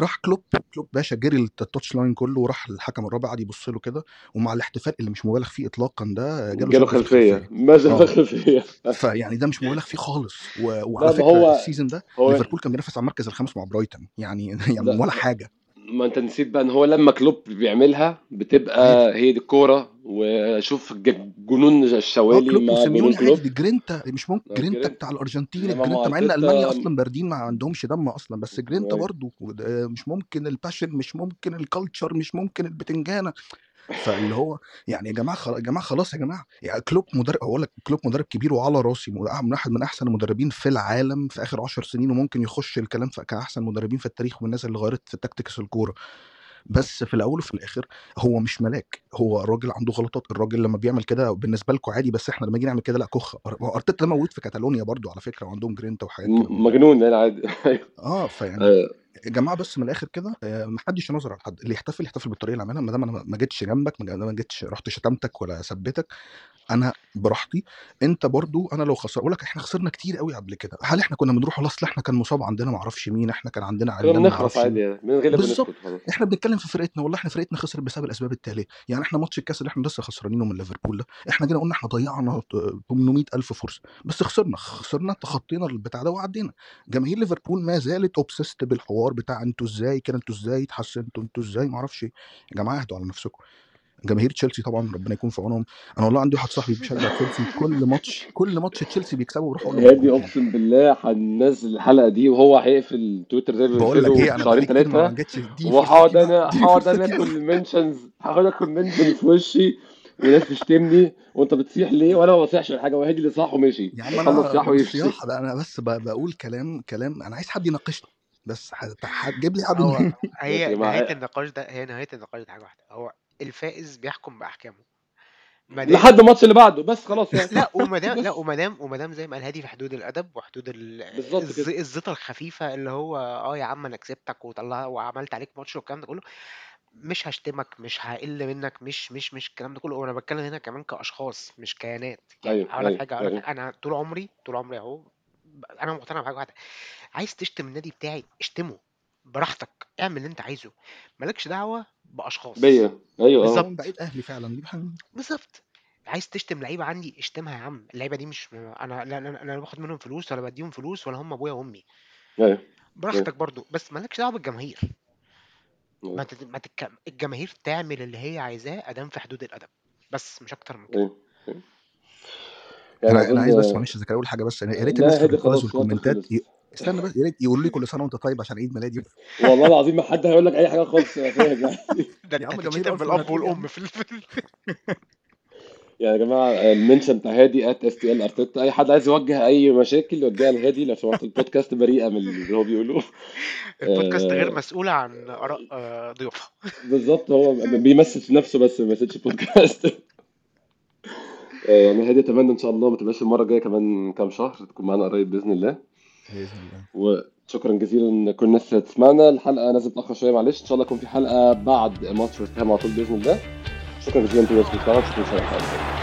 راح كلوب كلوب باشا جري ال touchline كله وراح الحكم الرابع قعد يبص له كده ومع الاحتفال اللي مش مبالغ فيه اطلاقا ده جاله جاله خلفية. ماذا آه. خلفية. فيعني ده مش مبالغ فيه خالص. و... وعلى فكرة هو ال season ده هو ليفربول كان بينافس على المركز الخامس مع برايتون. يعني يعني لا. ولا حاجة. ما انت نسيت بقى إن هو لما كلوب بيعملها بتبقى هي دي الكورة. وشوف جنون آه الشوالي كلوب مع جنون كلوب. جرينتا مش ممكن جرينتا جرينتا. بتاع الأرجنتين إنما مع إن المانيا أصلا باردين ما عندهمش دم أصلا بس جرينتا برضو. وده مش ممكن ال passion مش ممكن ال culture مش ممكن البتنجانة. فاللي هو يعني يا جماعة خلاص يا جماعة خلاص يا جماعة يعني كلوب مدرب أقول لك كلوب مدرب كبير وعلى راسي من واحد من أحسن المدربين في العالم في آخر 10 سنين وممكن يخش الكلام كأحسن مدربين في التاريخ والناس اللي غيرت في tactics الكورة. بس في الأول وفي الآخر هو مش ملاك هو الراجل عنده غلطات الراجل لما بيعمل كده بالنسبة لكم عادي بس إحنا لما نيجي نعمل كده لأ كخه أرتيتا موجود في كاتالونيا برضو على فكرة وعندهم جرينتا وحاجات كده. مجنون يعني عادي. أيوه. آه فيعني أيوه يا جماعة بس من الآخر كده آه، ما حدش ينظر على حد اللي يحتفل يحتفل بالطريقة اللي عملها ما دام أنا ما جيتش جنبك ما جيتش رحت شتمتك ولا ثبتك أنا براحتي. أنت برضو أنا لو خسر أقول لك إحنا خسرنا كتير قوي قبل كده. هل إحنا كنا بنروح والله اصل إحنا كان مصاب عندنا ما أعرفش مين إحنا كان عندنا كنا بنخرف عادي يعني بنغلب بالظبط. ونسكت خلاص. إحنا بنتكلم في فرقتنا والله إحنا فرقتنا خسرت بسبب الأسباب التالية. يعني إحنا ماتش الكاس اللي إحنا لسه خسرانينه من ليفربول ده إحنا جينا قلنا إحنا ضيعنا 800 ألف فرصة. بس خسرنا خسرنا تخطينا البتاع ده وعدينا. جماهير ليفربول ما زالت obsessed بالحوار بتاع أنتوا إزاي كده أنتوا إزاي اتحسنتوا أنتوا إزاي ما أعرفش إيه. يا جماعة اهدوا على نفسكم. جماهير تشيلسي طبعا ربنا يكون في عونهم. أنا والله عندي واحد صاحبي بيشجع تشيلسي كل ماتش كل ماتش تشيلسي بيكسبوا بروح أقول له هادي أقسم بالله هننزل الحلقة دي وهو هيقفل تويتر زي ما بقول لك إيه في أنا شهرين بقالي كتير ما ثلاثة جاتش دي وهقعد أنا هقعد أنا آكل mentions هقعد آكل mentions في وشي وناس تشتمني وأنت بتصيح ليه؟ وأنا ما بصيحش ولا حاجة وهادي اللي صاح ومشي يا عم أنا ده أنا بس بقول كلام كلام. أنا عايز حد يناقشني بس هتجيب لي حد هي جماعة. النقاش ده هي نهاية النقاش ده حاجة واحدة. هو الفائز بيحكم بأحكامه. مادام لحد الماتش اللي بعده بس خلاص يعني. لا ومادام لا بس ومادام ومادام زي ما قال هادي في حدود الأدب وحدود ال- بالظبط الز- كده. الزيطة الخفيفة اللي هو آه يا عم أنا كسبتك وطلع وعملت عليك ماتش والكلام ده كله مش هشتمك مش هقل منك مش مش مش الكلام ده كله. وأنا بتكلم هنا كمان كأشخاص مش كيانات. يعني هقول لك أيوه حاجة أيوه. حاجة، أنا طول عمري طول عمري أهو أنا مقتنع بحاجة واحدة. عايز تشتم النادي بتاعي اشتمه. براحتك اعمل اللي انت عايزه. مالكش دعوة بأشخاص. بيا. أيوه أه. بالظبط هو بقيت أهلي فعلا. بالظبط. عايز تشتم لعيبة عندي اشتمها يا عم. اللعيبة دي مش أنا لا أنا أنا باخد منهم فلوس ولا بديهم فلوس ولا هم أبويا وأمي. أيوه. براحتك برضو. بس مالكش دعوة بالجماهير. ما أيوه تت... ما تتك... الجماهير تعمل اللي هي عايزاه أدام في حدود الأدب. بس مش أكتر من كده. أيوة. يعني أنا عايز بس معلش ذكر أقول حاجة بس يا ريت الناس في هادي استنى بس يا ريت يقولوا لي كل سنة وأنت طيب عشان عيد ميلادي. والله العظيم ما حد هيقول لك أي حاجة خالص يا فهد يعني. ده يا أنت عم ارسنال بالاب والأم في ال... في. يا جماعة ال mention بتاع هادي at STL ارتيتا أي حد عايز يوجه أي مشاكل يوجهها لهادي لو سمحت البودكاست بريئة من اللي هو بيقولوه البودكاست غير آه مسؤولة عن آراء آه، ضيوفها. بالظبط هو بيمثل نفسه بس ما بيمثلش البودكاست. آه، يعني هادي أتمنى إن شاء الله ما تبقاش المرة الجاية كمان كام شهر تكون معانا قريب بإذن الله. وشكرا جزيلا كل الناس تسمعنا الحلقة نازله متاخر شوية معلش. إن شاء الله يكون في حلقة بعد ماتش هام على طول بإذن الله. شكرا جزيلا لكل الناس بتسمعنا شكرا.